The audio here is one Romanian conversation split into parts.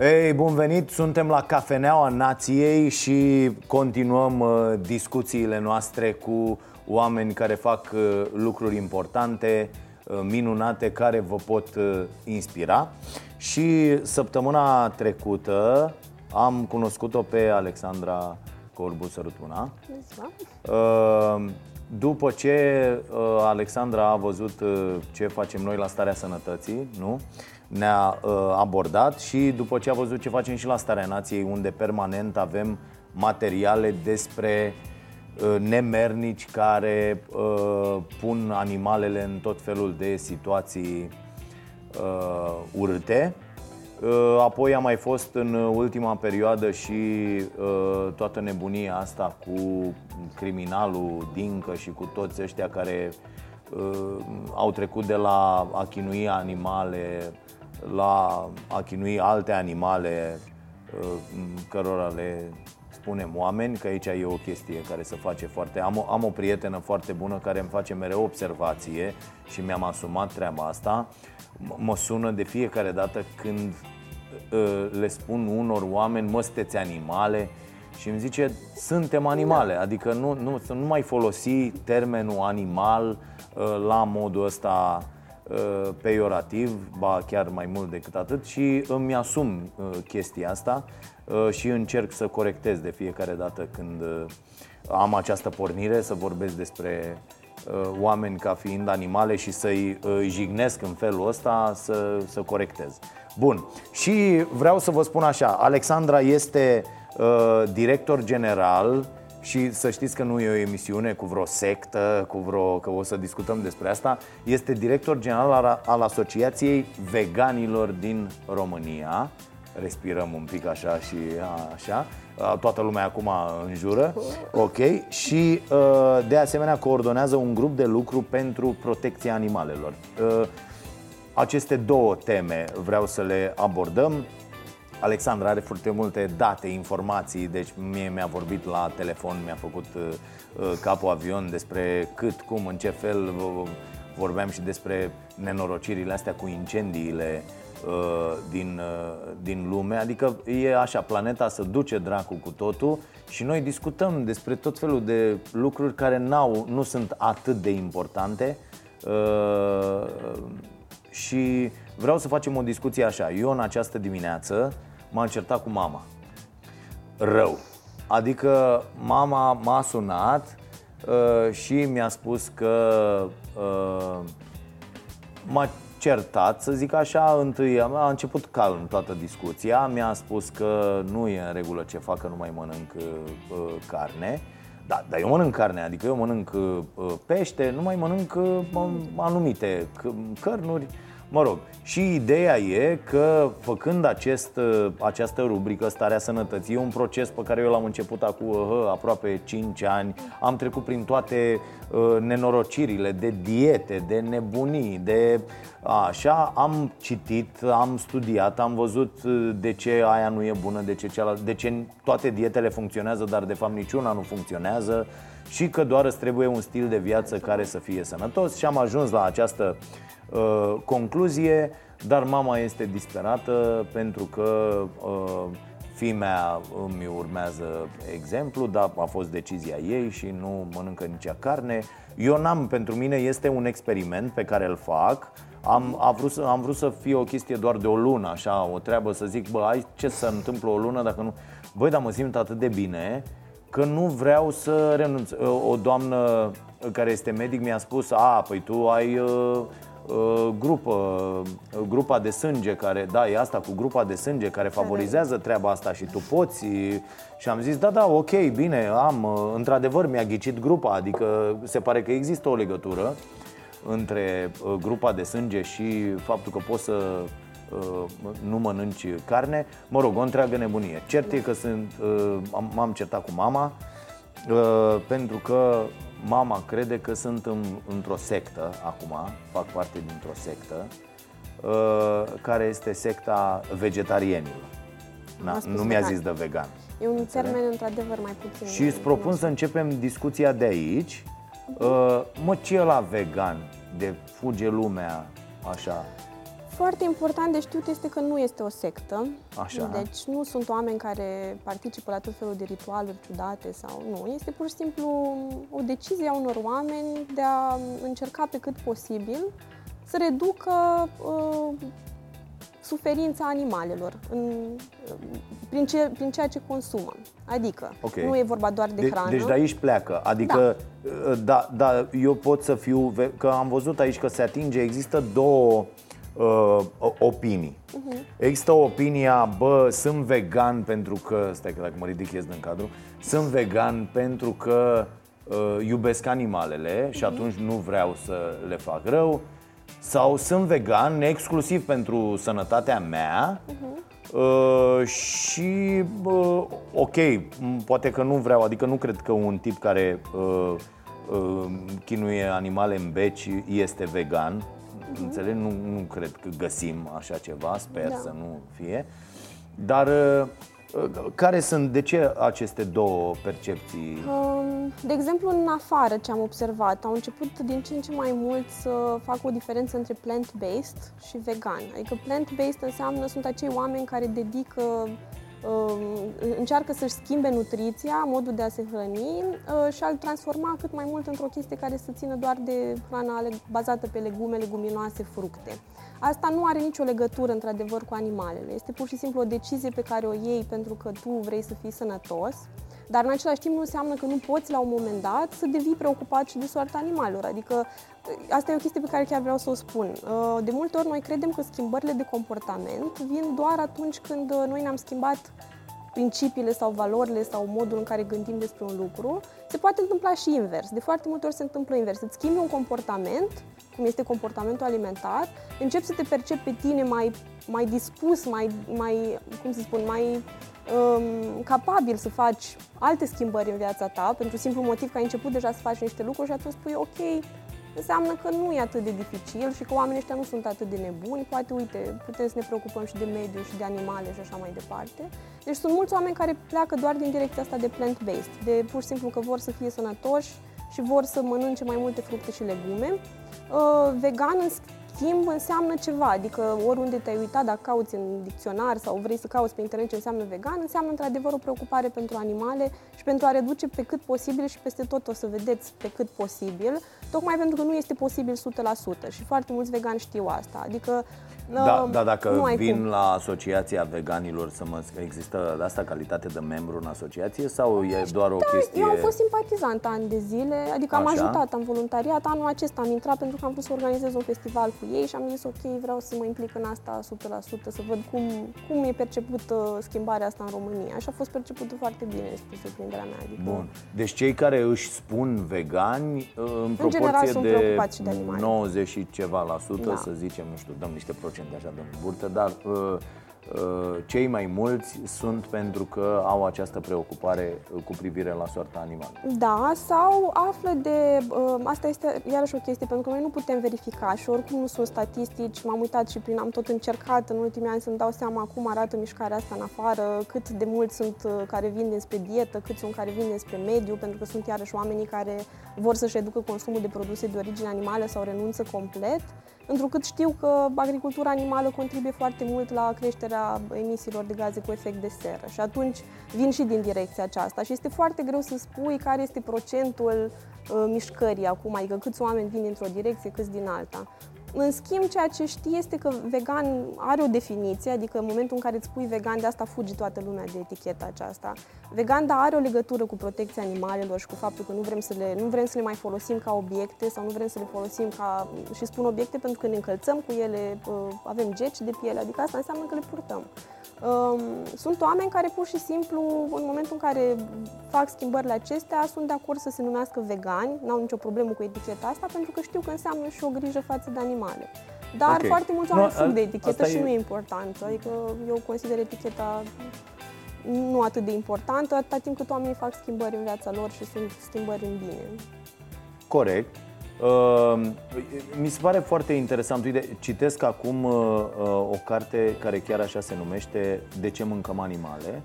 Ei, bun venit! Suntem la Cafeneaua Nației și continuăm uh, discuțiile noastre cu oameni care fac uh, lucruri importante, uh, minunate, care vă pot uh, inspira. Și săptămâna trecută am cunoscut-o pe Alexandra Corbu Sărutuna. Uh, După ce uh, Alexandra a văzut uh, ce facem noi la starea sănătății, nu? Ne-a uh, abordat și după ce a văzut ce facem și la starea nației, unde permanent avem materiale despre uh, nemernici care uh, pun animalele în tot felul de situații uh, urâte. Uh, Apoi a mai fost în ultima perioadă și uh, toată nebunia asta cu criminalul Dincă și cu toți ăștia care uh, au trecut de la a chinui animale la a chinui alte animale uh, cărora le spunem oameni, că aici e o chestie care se face foarte... Am o, am o prietenă foarte bună care îmi face mereu observație și mi-am asumat treaba asta. M- Mă sună de fiecare dată când uh, le spun unor oameni, mă, sunteți animale și îmi zice, suntem animale, adică nu, nu, să nu mai folosi termenul animal uh, la modul ăsta uh, peiorativ, ba chiar mai mult decât atât și îmi asum uh, chestia asta uh, și încerc să corectez de fiecare dată când uh, am această pornire să vorbesc despre uh, oameni ca fiind animale și să-i uh, jignesc în felul ăsta să, să corectez. Bun, și vreau să vă spun așa, Alexandra este uh, director general și să știți că nu e o emisiune cu vreo sectă, cu vreo, că o să discutăm despre asta, este director general al, al Asociației Veganilor din România. Respirăm un pic așa și a, așa. A, Toată lumea acum înjură. Ok. Și uh, de asemenea coordonează un grup de lucru pentru protecția animalelor. Uh, aceste două teme vreau să le abordăm. Alexandra are foarte multe date, informații, deci mie mi-a vorbit la telefon, mi-a făcut uh, uh, capul avion despre cât, cum, în ce fel uh, vorbeam și despre nenorocirile astea cu incendiile uh, din, uh, din lume. Adică e așa, planeta se duce dracu cu totul și noi discutăm despre tot felul de lucruri care n-au, nu sunt atât de importante. Uh, și vreau să facem o discuție așa. Eu în această dimineață m-am certat cu mama. Rău. Adică mama m-a sunat uh, și mi-a spus că uh, m-a certat, să zic așa, întâi a început calm toată discuția, mi-a spus că nu e în regulă ce fac, că nu mai mănânc uh, uh, carne. Da, dar eu mănânc carne, adică eu mănânc uh, pește, nu mai mănânc uh, anumite c- cărnuri, mă rog. Și ideea e că făcând acest, uh, această rubrică Starea Sănătății, e un proces pe care eu l-am început acum uh, aproape 5 ani, am trecut prin toate uh, nenorocirile de diete, de nebunii, de așa, am citit, am studiat, am văzut uh, de ce aia nu e bună, de ce cealaltă, de ce toate dietele funcționează, dar de fapt niciuna nu funcționează și că doar îți trebuie un stil de viață care să fie sănătos și am ajuns la această uh, concluzie, dar mama este disperată pentru că uh, Fimea îmi urmează exemplu, dar a fost decizia ei și nu mănâncă nici carne. Eu n-am, pentru mine este un experiment pe care îl fac. Am, a vrut să, am vrut să fie o chestie doar de o lună, așa, o treabă să zic, bă, ai ce să întâmplă o lună dacă nu... Băi, dar mă simt atât de bine că nu vreau să renunț. O doamnă care este medic mi-a spus, a, păi tu ai uh, uh, grupă, uh, grupa de sânge care, da, e asta cu grupa de sânge care favorizează treaba asta și tu poți și am zis, da, da, ok, bine, am, uh, într-adevăr mi-a ghicit grupa, adică se pare că există o legătură între uh, grupa de sânge și faptul că poți să uh, nu mănânci carne, mă rog, o întreagă nebunie. Cert e că sunt, uh, am- m-am certat cu mama uh, pentru că mama crede că sunt în, într-o sectă acum, fac parte dintr-o sectă uh, care este secta vegetarienilor. Na, A spus nu mi-a vegan. zis de vegan. E un termen într-adevăr mai puțin. Și îți propun să începem discuția de aici. Uh, mă, ce e la vegan? De fuge lumea așa? Foarte important de știut este că nu este o sectă. Așa. Deci nu sunt oameni care participă la tot felul de ritualuri ciudate sau nu. Este pur și simplu o decizie a unor oameni de a încerca pe cât posibil să reducă uh, suferința animalelor în, prin, ce, prin ceea ce consumă. Adică, Ok. nu e vorba doar de, De, hrană. deci de aici pleacă. Adică, da. da, eu pot să fiu. Că am văzut aici că se atinge, există două uh, opinii. Mhm. Există opinia, bă, sunt vegan pentru că. Stai că dacă mă ridic ies din cadru. Sunt vegan pentru că uh, iubesc animalele și Mhm. atunci nu vreau să le fac rău. Sau sunt vegan exclusiv pentru sănătatea mea uh, și, uh, ok, m, poate că nu vreau, adică nu cred că un tip care uh, uh, chinuie animale în beci este vegan. Înțeleg? Nu, nu cred că găsim așa ceva, sper Da. să nu fie. Dar uh, uh, care sunt, de ce aceste două percepții? Um, De exemplu, în afară ce am observat, au început din ce în ce mai mult să facă o diferență între plant-based și vegan. Adică plant-based înseamnă, sunt acei oameni care dedică, um, încearcă să-și schimbe nutriția, modul de a se hrăni uh, și a-l transforma cât mai mult într-o chestie care să țină doar de hrana ale- bazată pe legume, leguminoase, fructe. Asta nu are nicio legătură, într-adevăr, cu animalele. Este pur și simplu o decizie pe care o iei pentru că tu vrei să fii sănătos, dar în același timp nu înseamnă că nu poți, la un moment dat, să devii preocupat și de soarta animalelor. Adică, asta e o chestie pe care chiar vreau să o spun. Uh, De multe ori noi credem că schimbările de comportament vin doar atunci când uh, noi ne-am schimbat principiile sau valorile sau modul în care gândim despre un lucru, se poate întâmpla și invers. De foarte multe ori se întâmplă invers. Îți schimbi un comportament, cum este comportamentul alimentar, începi să te percepi pe tine mai, mai dispus, mai, mai, cum să spun, mai um, capabil să faci alte schimbări în viața ta, pentru simplu motiv că ai început deja să faci niște lucruri și atunci spui, ok, înseamnă că nu e atât de dificil și că oamenii ăștia nu sunt atât de nebuni. Poate, uite, putem să ne preocupăm și de mediu și de animale și așa mai departe. Deci sunt mulți oameni care pleacă doar din direcția asta de plant-based, de pur și simplu că vor să fie sănătoși și vor să mănânce mai multe fructe și legume. Uh, vegan, în schimb, înseamnă ceva, adică oriunde te-ai uitat, dacă cauți în dicționar sau vrei să cauți pe internet ce înseamnă vegan, înseamnă într-adevăr o preocupare pentru animale și pentru a reduce pe cât posibil și peste tot o să vedeți pe cât posibil, tocmai pentru că nu este posibil 100% și foarte mulți vegani știu asta. Adică Da, uh, da, dacă nu ai vin cum. la asociația veganilor să mă există de asta calitate de membru în asociație sau e doar o chestie? Eu am fost simpatizant ani de zile, adică am Așa. ajutat, am voluntariat. Anul acesta am intrat pentru că am vrut să organizez un festival cu ei și am zis ok, vreau să mă implic în asta 100%, să văd cum, cum e percepută schimbarea asta în România. Și a fost percepută foarte bine, spre surprinderea mea. Adică, Bun. Deci cei care își spun vegani, în proporție general sunt de preocupați și de animale. 90 și ceva la sută, Da. să zicem, nu știu, dăm niște procente așa de burtă, dar uh, uh, cei mai mulți sunt pentru că au această preocupare uh, cu privire la soarta animalelor. Da, sau află de... Uh, asta este iarăși o chestie, pentru că noi nu putem verifica și oricum nu sunt statistici. M-am uitat și prin... Am tot încercat în ultimii ani să-mi dau seama cum arată mișcarea asta în afară, cât de mulți sunt uh, care vin dinspre dietă, cât sunt care vin dinspre mediu, pentru că sunt iarăși oamenii care vor să-și reducă consumul de produse de origine animală sau renunță complet. Întrucât știu că agricultura animală contribuie foarte mult la creșterea emisiilor de gaze cu efect de seră și atunci vin și din direcția aceasta și este foarte greu să spui care este procentul uh, mișcării acum, adică câți oameni vin dintr-o direcție, câți din alta. În schimb, ceea ce știi este că vegan are o definiție, adică în momentul în care îți spui vegan, de asta fugi toată lumea de eticheta aceasta. Vegan, dar are o legătură cu protecția animalelor și cu faptul că nu vrem să le, nu vrem să le mai folosim ca obiecte sau nu vrem să le folosim ca, și spun obiecte pentru că ne încălțăm cu ele, uh, avem geci de piele, adică asta înseamnă că le purtăm. Um, Sunt oameni care pur și simplu, în momentul în care fac schimbările acestea, sunt de acord să se numească vegani, n-au nicio problemă cu eticheta asta, pentru că știu că înseamnă și o grijă față de animale. Dar Ok. foarte mulți Nu, oameni a- fug de etichetă asta și e- nu e important. Adică eu consider eticheta nu atât de importantă, atâta timp cât oamenii fac schimbări în viața lor și sunt schimbări în bine. Corect. Uh, mi se pare foarte interesant. Uite, citesc acum uh, uh, o carte care chiar așa se numește De ce mâncăm animale.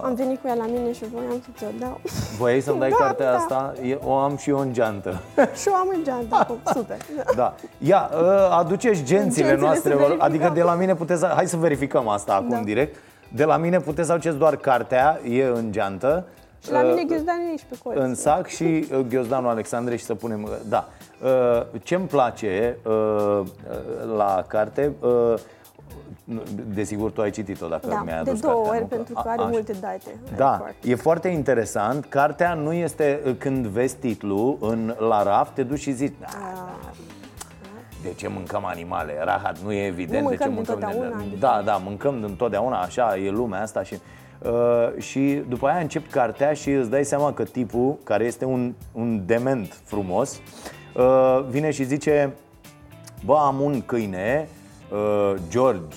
Am venit cu ea la mine și voiam să ți-o dau. Voiai să-mi dai Da, cartea da. asta? E- O am și eu în geantă. și o am în geantă acum. Super. Da. Ia, ă, aduceți gențile Gențile noastre, să vă- verificăm. adică de la mine puteți, hai să verificăm asta acum Da. direct. De la mine puteți să aduceți doar cartea, e în geantă. Și la Ă, mine ghiozdanul e aici pe colț. în sac și uh, ghiozdanul Alexandrei și să punem... uh, Da. Uh, Ce-mi place uh, uh, la carte, uh, desigur tu ai citit-o dacă mi-ai Da, de adus două cartea, ori, nu? pentru A- că are așa. multe date. Are Da, foarte. e foarte interesant. Cartea nu este uh, când vezi titlul în, la raft, te duci și zici "Ah, de ce mâncăm animale? Rahat, nu e evident Nu de ce mâncăm mâncăm dintotdeauna, adică- Da, da, mâncăm întotdeauna, așa e lumea asta și uh, și după aia încep cartea și îți dai seama că tipul, care este un, un dement frumos, uh, vine și zice Bă, am un câine, uh, George,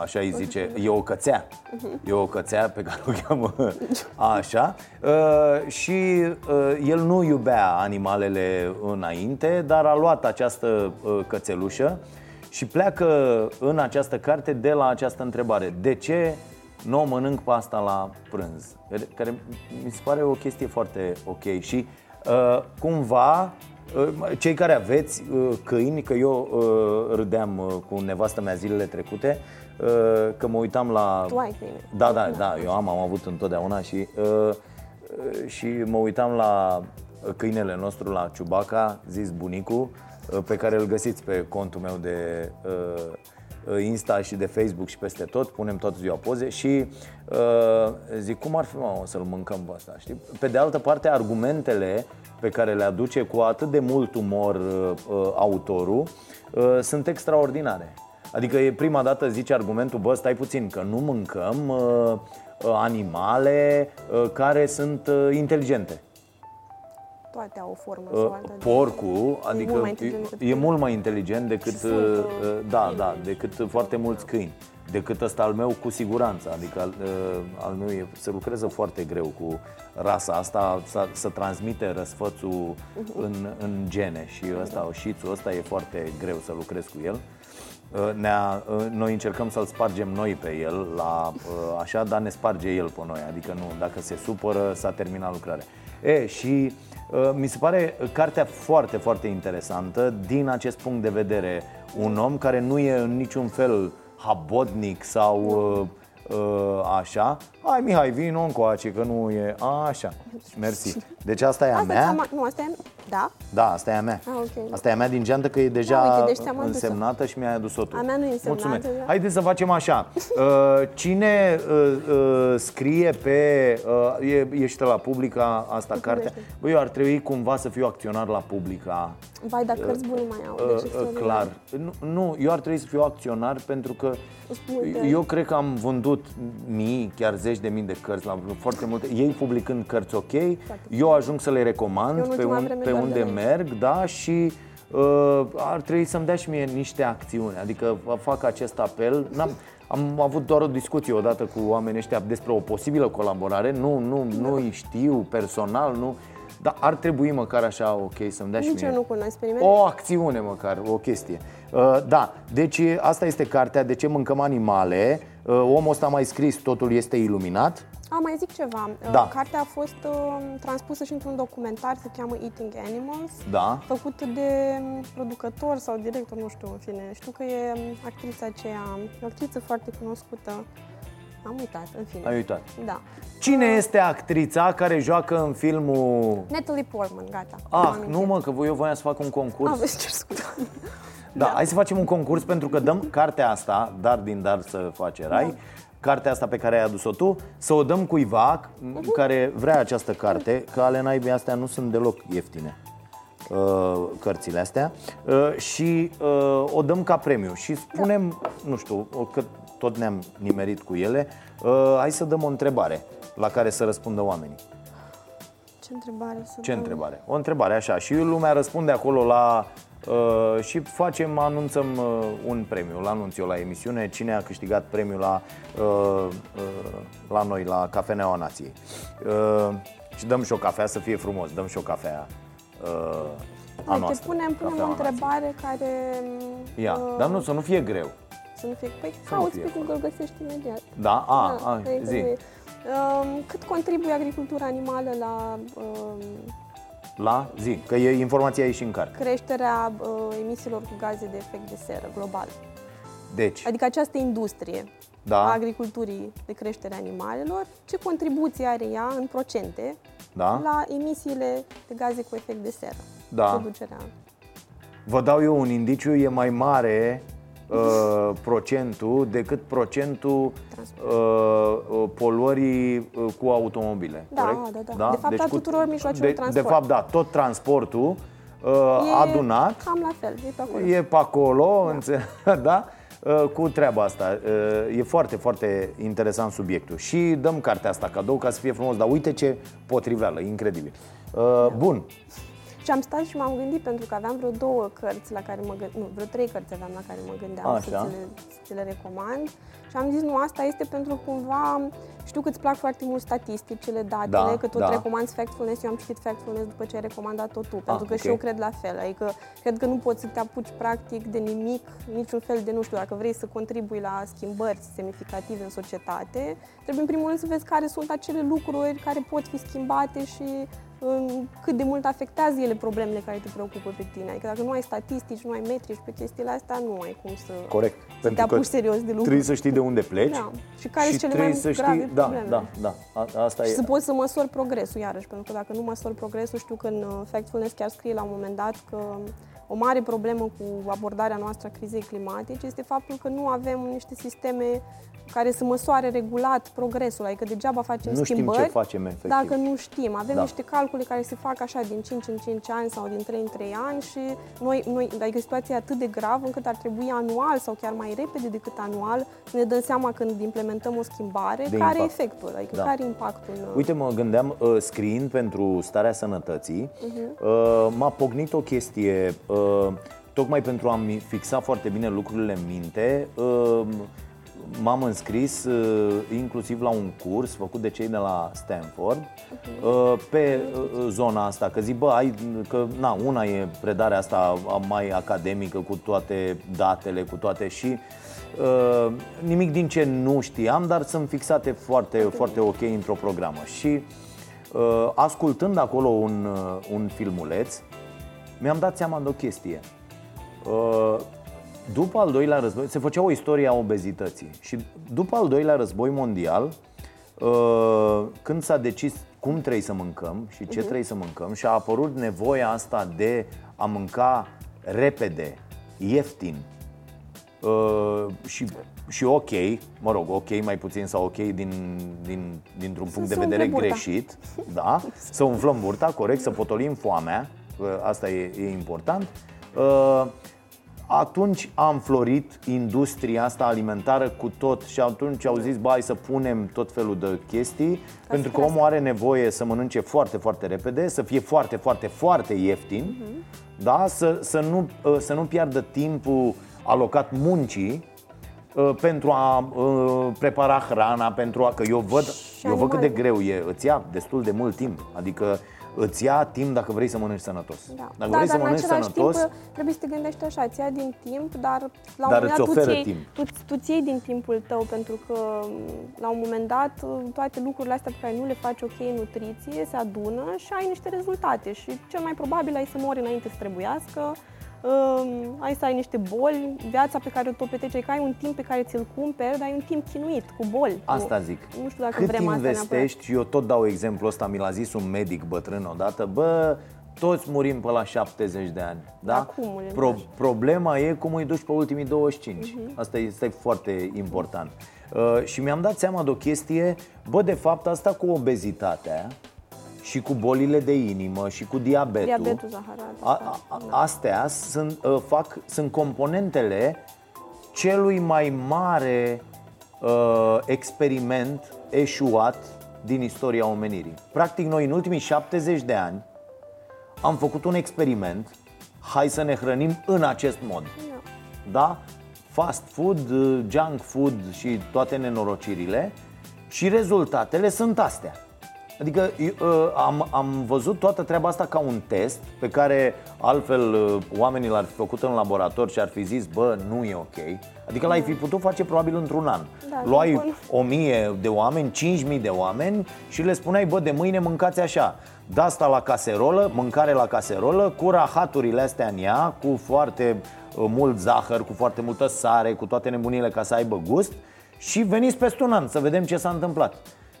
așa îi zice, e o cățea. E o cățea pe care o cheamă așa. Uh, și uh, el nu iubea animalele înainte, dar a luat această uh, cățelușă și pleacă în această carte de la această întrebare. De ce nu o mănânc pe asta la prânz? Care mi se pare o chestie foarte ok și uh, cumva Uh, Cei care aveți uh, câini, că eu uh, râdeam uh, cu nevastă mea zilele trecute, uh, că mă uitam la... Tu ai câine. Da, da, da, eu am, am avut întotdeauna și, uh, uh, și mă uitam la câinele nostru, la Ciubaca, zis bunicul, uh, pe care îl găsiți pe contul meu de uh, Insta și de Facebook și peste tot, punem toată ziua poze și uh, zic, cum ar fi, mă, o să-l mâncăm pe asta, știi? Pe de altă parte, argumentele pe care le aduce cu atât de mult umor uh, uh, autorul uh, sunt extraordinare. Adică e prima dată zice argumentul, bă, stai puțin, că nu mâncăm uh, uh, animale uh, care sunt uh, inteligente. Toate au o formă Uh, sau alta. Porcul, adică mult mai inteligent decât e, e mult mai inteligent decât Și sunt, uh, uh, da, da, decât foarte mulți câini. Decât ăsta al meu cu siguranță, adică al, uh, al meu e, se lucrează foarte greu cu rasa asta, să, să transmite răsfățul în, în gene și ăsta, șițul ăsta e foarte greu să lucrezi cu el. Uh, Ne-a, uh, noi încercăm să-l spargem noi pe el la uh, așa, dar ne sparge el pe noi, adică nu, dacă se supără, s-a terminat lucrarea. E, și uh, mi se pare cartea foarte, foarte interesantă din acest punct de vedere. Un om care nu e în niciun fel habotnic sau uh, uh, așa. Hai Mihai, vino încoace că nu e așa. Mersi. Deci asta e a Asta mea. ți-am- Nu, asta e... Da? Da, asta e a mea. Ah, ok. Asta e a mea din geantă că e deja Da, uite, deci ți-am adus-o. însemnată și mi-ai adus-o tu. A mea nu e însemnată, Mulțumesc. da. Haideți să facem așa. Uh, Cine uh, uh, scrie pe... Uh, e, ești la Publica asta carte? Mulțumesc. Băi, eu ar trebui cumva să fiu acționar la Publica. Vai, dar cărți bune mai au. Uh, Deci uh, extraordinar. clar. Nu, nu, eu ar trebui să fiu acționar pentru că Sunt multe. eu cred că am vândut mii, chiar zeci de mii de cărți la foarte multe. Ei publicând cărți ok, eu ajung să le recomand Eu în pe, ultima un, vreme pe doar unde de la ei. merg, da, și uh, ar trebui să-mi dea și mie niște acțiuni. Adică fac acest apel. N-am, am avut doar o discuție odată cu oamenii ăștia despre o posibilă colaborare. Nu, nu, nu îi știu personal, nu. Dar ar trebui măcar așa, ok, să-mi dea și Nici mie eu nu cunosc pe nimeni. o acțiune măcar, o chestie. Uh, da, deci asta este cartea De ce mâncăm animale. Uh, omul ăsta a mai scris Totul este iluminat. A, mai zic ceva. Da. Uh, Cartea a fost uh, transpusă și într-un documentar, se cheamă Eating Animals. Da. Făcut de um, producător sau director, nu știu, în fine. Știu că e um, actrița aceea, e o actriță foarte cunoscută. Am uitat, în fine. Ai uitat. Da. Cine este actrița care joacă în filmul... Natalie Portman, gata. Ah, am amintit. nu mă, că eu voiam să fac un concurs. Am văzut ce scuze. Da, hai să facem un concurs pentru că dăm cartea asta, dar din dar să face rai, Da. Cartea asta pe care ai adus-o tu, să o dăm cuiva Mhm. care vrea această carte, că ale naibii astea nu sunt deloc ieftine. uh, cărțile astea uh, și uh, o dăm ca premiu și spunem, nu știu, o- că tot ne-am nimerit cu ele, uh, hai să dăm o întrebare la care să răspundă oamenii. Ce întrebare să Ce dăm? întrebare? O întrebare așa și lumea răspunde acolo la uh, și facem, anunțăm uh, un premiu, îl anunț eu la emisiune, cine a câștigat premiul la, uh, uh, la noi, la Cafeneaua Nației. Uh, și dăm și o cafea să fie frumos, dăm și o cafea uh, a Uite, noastră. punem, punem Cafeaua o întrebare care... Nației. Ia, uh, dar nu, să nu fie greu. Să să nu fie... Păi Să nu cauți fie pe Google, găsești imediat. Da? A, Da, a, adică zi. nu e. Um, cât contribuie agricultura animală la um, La? Zi, că e informația e și în carte. creșterea uh, emisiilor cu gaze de efect de seră global? Deci, Adică această industrie Da. a agriculturii de creștere animalelor, ce contribuție are ea în procente Da. la emisiile de gaze cu efect de seră? Da. Producerea. vă dau eu un indiciu, e mai mare uh, procentul decât procentul uh, uh, poluării uh, cu automobile. Da, corect? da, da. De fapt, a cu- tuturor mijloacelor de, de transport. De fapt, da, tot transportul uh, E adunat Cam la fel, e pe acolo. e pe acolo, înțe- da? Uh, cu treaba asta. Uh, E foarte, foarte interesant subiectul. Și dăm cartea asta cadou ca să fie frumos, dar uite ce potriveală, incredibil. Uh, Bun, Și am stat și m-am gândit pentru că aveam vreo două cărți la care mă gândeam, nu, vreo trei cărți aveam la care mă gândeam Așa. să ți, le, să ți le recomand. Și am zis, nu, asta este pentru cumva, știu că îți plac foarte mult statisticile, datele, Da, că tot da. recomanzi Factfulness, eu am citit Factfulness după ce ai recomandat-o tu, pentru că ok. și eu cred la fel, adică cred că nu poți să te apuci practic de nimic, niciun fel de, nu știu, dacă vrei să contribui la schimbări semnificative în societate, trebuie în primul rând să vezi care sunt acele lucruri care pot fi schimbate și um, cât de mult afectează ele problemele care te preocupă pe tine. Adică dacă nu ai statistici, nu ai metrici pe chestiile astea, nu ai cum să, corect. să te apuci serios de lucru. trebuie să știi de unde pleci Da. Și care sunt cele trebuie mai să știi, grave da, probleme. da, da, A, asta Și e. să poți să măsori progresul, iarăși, pentru că dacă nu măsori progresul, știu că în uh, Factfulness chiar scrie la un moment dat că o mare problemă cu abordarea noastră a crizei climatice este faptul că nu avem niște sisteme care să măsoare regulat progresul, adică degeaba facem Nu știm schimbări ce facem efectiv. dacă nu știm. Avem Da. niște calcule care se fac așa din 5 în 5 ani sau din 3 în 3 ani și noi, noi adică situația e atât de gravă încât ar trebui anual sau chiar mai repede decât anual să ne dăm seama când implementăm o schimbare, De care e impact. efectul, adică Da. care e impactul. în- Uite, mă gândeam, uh, scriind pentru starea sănătății, uh, m-a pocnit o chestie, uh, tocmai pentru a-mi fixa foarte bine lucrurile în minte, uh, m-am înscris uh, inclusiv la un curs făcut de cei de la Stanford uh, pe uh, zona asta, că zic, bă, ai, că na, una e predarea asta mai academică cu toate datele, cu toate și Uh, nimic din ce nu știam, dar sunt fixate foarte, foarte ok într-o programă. Și uh, ascultând acolo un, uh, un filmuleț, mi-am dat seama de o chestie. Uh, după al doilea război, se făcea o istorie a obezității și după al doilea război mondial, uh, când s-a decis cum trebuie să mâncăm și ce trebuie să mâncăm și a apărut nevoia asta de a mânca repede, ieftin, Uh, și, și ok, mă rog, ok mai puțin sau ok din, din, dintr-un punct de se vedere umple burta. greșit, da, să umflăm burta, corect, să potolim foamea, uh, asta e, e important. Uh, atunci a înflorit industria asta alimentară cu tot și atunci au zis, bai să punem tot felul de chestii, pentru că omul are nevoie să mănânce foarte, foarte repede, să fie foarte, foarte, foarte ieftin, da? să, să, nu, uh, să nu piardă timpul alocat muncii uh, pentru a uh, prepara hrana, pentru a, că eu văd, eu văd cât de animalele. greu e, îți ia destul de mult timp, adică îți ia timp dacă vrei să mănânci sănătos. Da. Dacă da, vrei dar să în mănânci același sănătos, timp trebuie să te gândești așa, ți ia din timp, dar la un Dar moment îți dat tu oferă ți, iei, timp. tu, tu ți iei din timpul tău pentru că la un moment dat toate lucrurile astea pe care nu le faci ok în nutriție se adună și ai niște rezultate și cel mai probabil ai să mori înainte să trebuiască, um, ai să ai niște boli, viața pe care o petreci, că ai un timp pe care ți-l cumperi, dar ai un timp chinuit, cu boli. Asta cu, zic. Nu știu dacă Cât vrem asta neapărat. investești, și eu tot dau exemplu ăsta, mi l-a zis un medic bătrân odată, bă, toți murim pe la 70 de ani. Da? Da, cum murim, Pro- da. problema e cum îi duci pe ultimii 25. Mhm. Asta este foarte important. Uh, și mi-am dat seama de o chestie, bă, de fapt, asta cu obezitatea și cu bolile de inimă și cu diabetul. Diabetul zaharat. A, a, a- astea sunt, uh, fac, sunt componentele celui mai mare uh, experiment eșuat din istoria omenirii. Practic, noi în ultimii 70 de ani am făcut un experiment, hai să ne hrănim în acest mod. Da. Da? Fast food, uh, junk food și toate nenorocirile și rezultatele sunt astea. Adică ă, am, am văzut toată treaba asta ca un test Pe care altfel ă, oamenii l-ar fi făcut în laborator și ar fi zis Bă, nu e ok. Adică l-ai fi putut face probabil într-un an. Da, Luai bun. o mie de oameni, cinci mii de oameni Și le spuneai, bă, de mâine mâncați așa. De asta la caserolă, mâncare la caserolă Cu rahaturile astea în ea Cu foarte uh, mult zahăr, cu foarte multă sare Cu toate nebunile ca să aibă gust Și veniți peste un an să vedem ce s-a întâmplat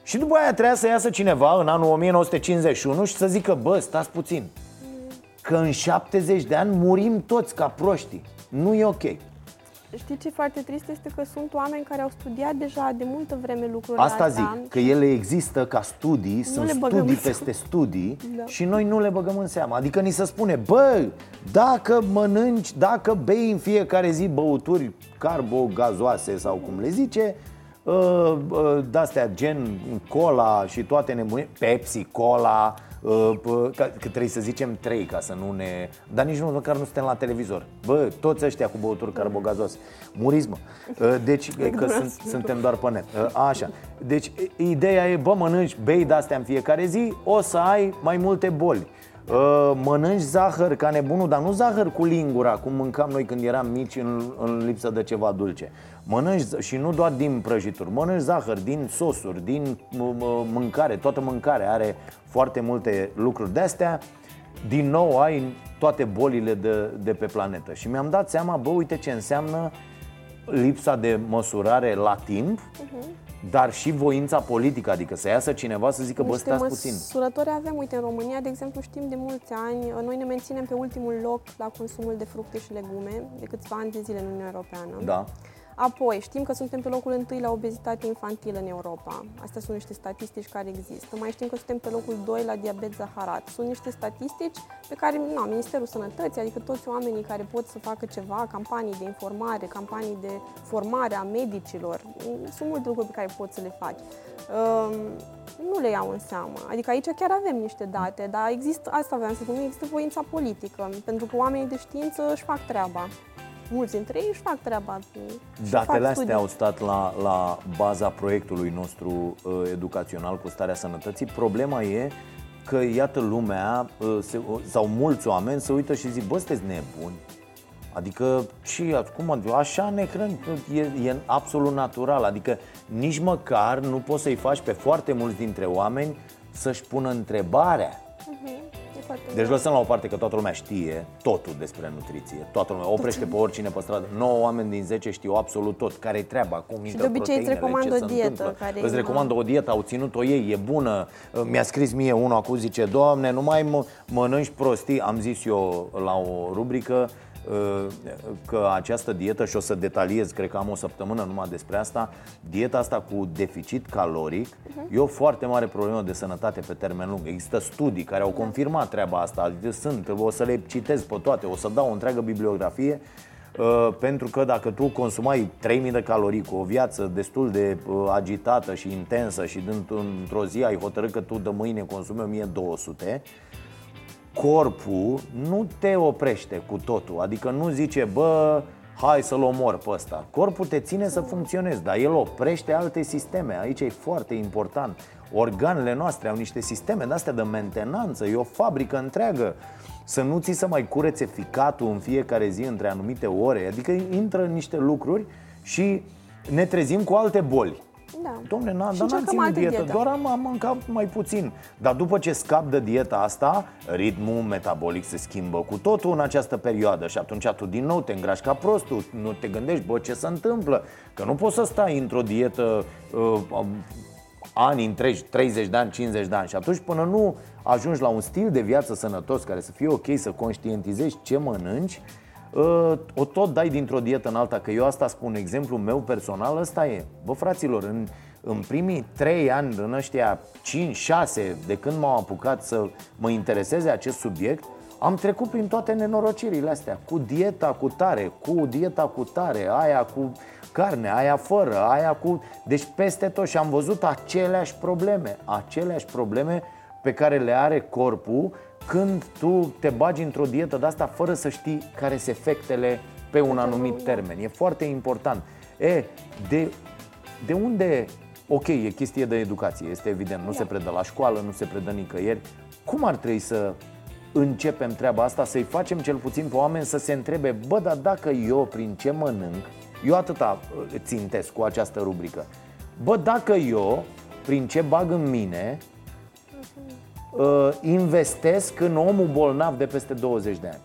Și după aia trebuia să iasă cineva în anul 1951 Și să zică, bă, stați puțin Că în 70 de ani murim toți ca proștii Nu e ok Știi ce e foarte trist este că sunt oameni care au studiat deja de multă vreme lucrurile Asta astea. zic, că ele există ca studii, sunt le băgăm studii în seamă. peste studii Da. și noi nu le băgăm în seamă. Adică ni se spune, bă, dacă mănânci, dacă bei în fiecare zi băuturi carbogazoase sau cum le zice, uh, uh, de-astea gen cola și toate nebunii, Pepsi, cola, uh, p- că, că trebuie să zicem trei ca să nu ne... Dar nici nu, măcar nu suntem la televizor. Bă, toți ăștia cu băuturi carbogazoase. Muriți, mă. Uh, Deci, că sunt, suntem doar pe net. Uh, Așa. Deci, ideea e, bă, mănânci, bei de-astea în fiecare zi, o să ai mai multe boli. Uh, Mănânci zahăr ca nebunul, dar nu zahăr cu lingura, cum mâncam noi când eram mici în, în lipsă de ceva dulce. Mănânci, z- și nu doar din prăjituri, mănânci zahăr din sosuri, din m- m- mâncare, toată mâncarea are foarte multe lucruri de-astea. Din nou ai toate bolile de, de pe planetă. Și mi-am dat seama, bă, uite ce înseamnă lipsa de măsurare la timp, dar și voința politică, adică să iasă cineva să zică, bă, Niște stați puțin. măsurători avem, uite, în România, de exemplu, știm de mulți ani, noi ne menținem pe ultimul loc la consumul de fructe și legume de câțiva ani de zile în Uniunea Europeană. Da. Apoi, știm că suntem pe locul întâi la obezitate infantilă în Europa. Astea sunt niște statistici care există. Mai știm că suntem pe locul 2 la diabet zaharat. Sunt niște statistici pe care na, Ministerul Sănătății, adică toți oamenii care pot să facă ceva, campanii de informare, campanii de formare a medicilor, sunt multe lucruri pe care poți să le faci. Um, nu le iau în seamă. Adică aici chiar avem niște date, dar există, asta vreau să spun, există voința politică, pentru că oamenii de știință își fac treaba. Mulți dintre ei își fac treaba. și fac Datele studii. astea au stat la, la baza proiectului nostru uh, educațional cu starea sănătății. Problema e că, iată, lumea uh, se, uh, sau mulți oameni se uită și zic, bă, sunteți nebuni. Adică, și cum adică, așa ne hrănim, e, e absolut natural. Adică nici măcar nu poți să-i faci pe foarte mulți dintre oameni să-și pună întrebarea. E foarte Deci lăsăm la o parte că toată lumea știe totul despre nutriție. Toată lumea oprește pe oricine pe stradă. 9 oameni din 10 știu absolut tot. Care e treaba? Cum intră de obicei îți proteinele, recomandă ce o se dietă întâmplă. care Îți e- recomandă o dietă, au ținut-o ei, e bună. Mi-a scris mie unul acum, zice, Doamne, nu mai mă- mănânci prostii. Am zis eu la o rubrică uh, că această dietă, și o să detaliez, cred că am o săptămână numai despre asta, dieta asta cu deficit caloric e o foarte mare problemă de sănătate pe termen lung. Există studii care au confirmat treaba asta, adică sunt, o să le citez pe toate, o să dau o întreagă bibliografie Uh, pentru că dacă tu consumai 3000 de calorii cu o viață destul de uh, agitată și intensă și dând- într-o zi ai hotărât că tu de mâine consumi 1200, corpul nu te oprește cu totul. Adică nu zice, bă, hai să-l omor pe ăsta. Corpul te ține să funcționezi, dar el oprește alte sisteme. Aici e foarte important. Organele noastre au niște sisteme de-astea de mentenanță, e o fabrică întreagă. Să nu ți se mai curețe ficatul în fiecare zi între anumite ore. Adică intră niște lucruri și ne trezim cu alte boli. Da. Domne, na, Și dar n-am încercăm ținut alte dietă, diete. doar am, am mâncat mai puțin. Dar după ce scap de dieta asta, ritmul metabolic se schimbă cu totul în această perioadă. Și atunci tu din nou te îngrași ca prostul, nu te gândești, bă, ce se întâmplă? Că nu poți să stai într-o dietă uh, um, ani întregi, 30 de ani, 50 de ani. Și atunci până nu ajungi la un stil de viață sănătos care să fie ok, să conștientizezi ce mănânci Uh, o tot dai dintr-o dietă în alta, că eu asta spun, exemplul meu personal ăsta e. Bă, fraților, în, în primii trei ani, în ăștia 5-6, de când m-am apucat să mă intereseze acest subiect, am trecut prin toate nenorocirile astea, cu dieta cu tare, cu dieta cu tare, aia cu carne, aia fără, aia cu... Deci peste tot și am văzut aceleași probleme, aceleași probleme pe care le are corpul când tu te bagi într-o dietă de asta fără să știi care sunt efectele pe un anumit termen. E foarte important. E, de, de unde ok, e chestie de educație, este evident, nu Da. se predă la școală, nu se predă nicăieri. Cum ar trebui să începem treaba asta, să-i facem cel puțin pe oameni să se întrebe, bă, dar dacă eu prin ce mănânc, eu atâta uh, țintesc cu această rubrică, bă, dacă eu prin ce bag în mine, uh, investesc în omul bolnav de peste 20 de ani.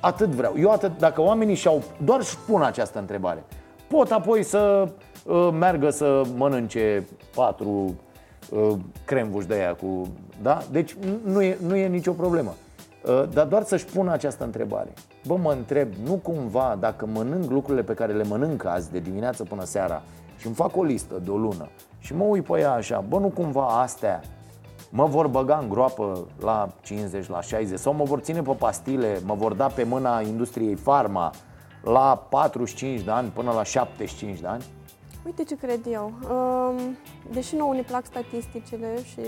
Atât vreau. Eu atât, dacă oamenii și-au, doar își pun această întrebare, pot apoi să uh, meargă să mănânce patru uh, cremvuși de aia cu... Da? Deci n- nu e, nu e nicio problemă. Uh, dar doar să-și pună această întrebare. Bă, mă întreb, nu cumva dacă mănânc lucrurile pe care le mănânc azi de dimineață până seara și îmi fac o listă de o lună și mă uit pe ea așa, bă, nu cumva astea mă vor băga în groapă la 50, la 60 sau mă vor ține pe pastile, mă vor da pe mâna industriei farma la 45 de ani până la 75 de ani? Uite ce cred eu. Um, Deși nouă ne plac statisticile și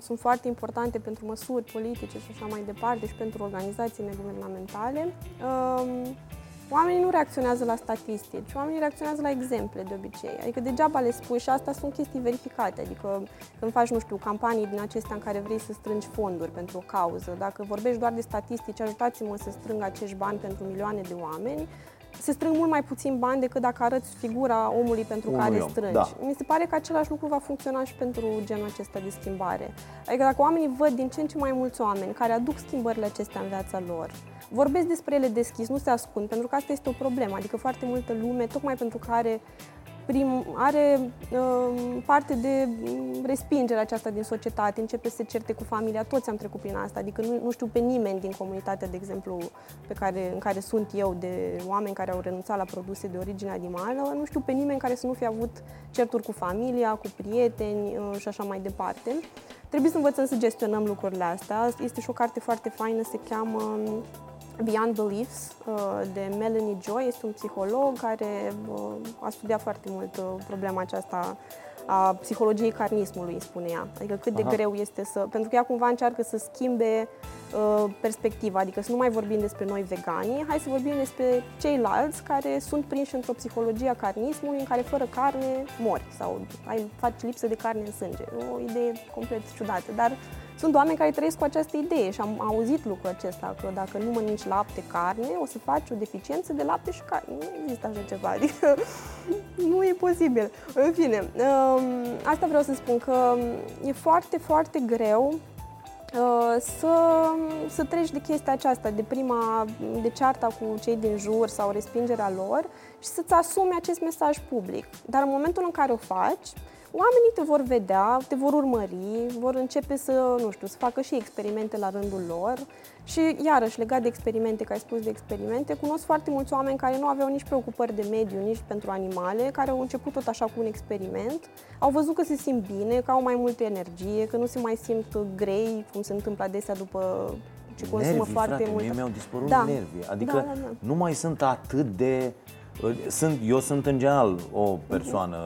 sunt foarte importante pentru măsuri politice și așa mai departe și pentru organizații neguvernamentale, um, oamenii nu reacționează la statistici, oamenii reacționează la exemple de obicei. Adică degeaba le spui și asta sunt chestii verificate. Adică când faci, nu știu, campanii din acestea în care vrei să strângi fonduri pentru o cauză, dacă vorbești doar de statistici, ajutați-mă să strâng acești bani pentru milioane de oameni, se strâng mult mai puțin bani decât dacă arăți figura omului pentru Unui care om, strângi. da. Mi se pare că același lucru va funcționa și pentru genul acesta de schimbare. Adică dacă oamenii văd din ce în ce mai mulți oameni care aduc schimbările acestea în viața lor, vorbesc despre ele deschis, nu se ascund, pentru că asta este o problemă. Adică foarte multă lume, tocmai pentru că are prim, are um, parte de um, respingere aceasta din societate, începe să se certe cu familia, toți am trecut prin asta, adică nu, nu știu pe nimeni din comunitatea, de exemplu, pe care, în care sunt eu, de oameni care au renunțat la produse de origine animală, nu știu pe nimeni care să nu fi avut certuri cu familia, cu prieteni uh, și așa mai departe. Trebuie să învățăm să gestionăm lucrurile astea. Este și o carte foarte faină, se cheamă um, Beyond Beliefs uh, de Melanie Joy. Este un psiholog care uh, a studiat foarte mult uh, problema aceasta a psihologiei carnismului, spune ea. Adică cât de Aha. greu este să... Pentru că ea cumva încearcă să schimbe uh, perspectiva, adică să nu mai vorbim despre noi veganii, hai să vorbim despre ceilalți care sunt prinși într-o psihologie a carnismului în care fără carne mori sau ai, faci lipsă de carne în sânge. O idee complet ciudată, dar sunt oameni care trăiesc cu această idee și am auzit lucrul acesta, că dacă nu mănânci lapte, carne, o să faci o deficiență de lapte și carne. Nu există așa ceva, adică nu e posibil. În fine, um, asta vreau să spun că e foarte, foarte greu uh, să, să treci de chestia aceasta, de prima, de cearta cu cei din jur sau respingerea lor și să-ți asumi acest mesaj public. Dar în momentul în care o faci, oamenii te vor vedea, te vor urmări, vor începe să, nu știu, să facă și experimente la rândul lor. Și iarăși, legat de experimente, că ai spus de experimente, cunosc foarte mulți oameni care nu aveau nici preocupări de mediu, nici pentru animale, care au început tot așa cu un experiment, au văzut că se simt bine, că au mai multă energie, că nu se mai simt grei, cum se întâmplă adesea după ce consumă nervii, foarte frate, mult. mie mi-au dispărut Da. nervii. Adică Da, da, da. nu mai sunt atât de... Sunt, eu sunt în general o persoană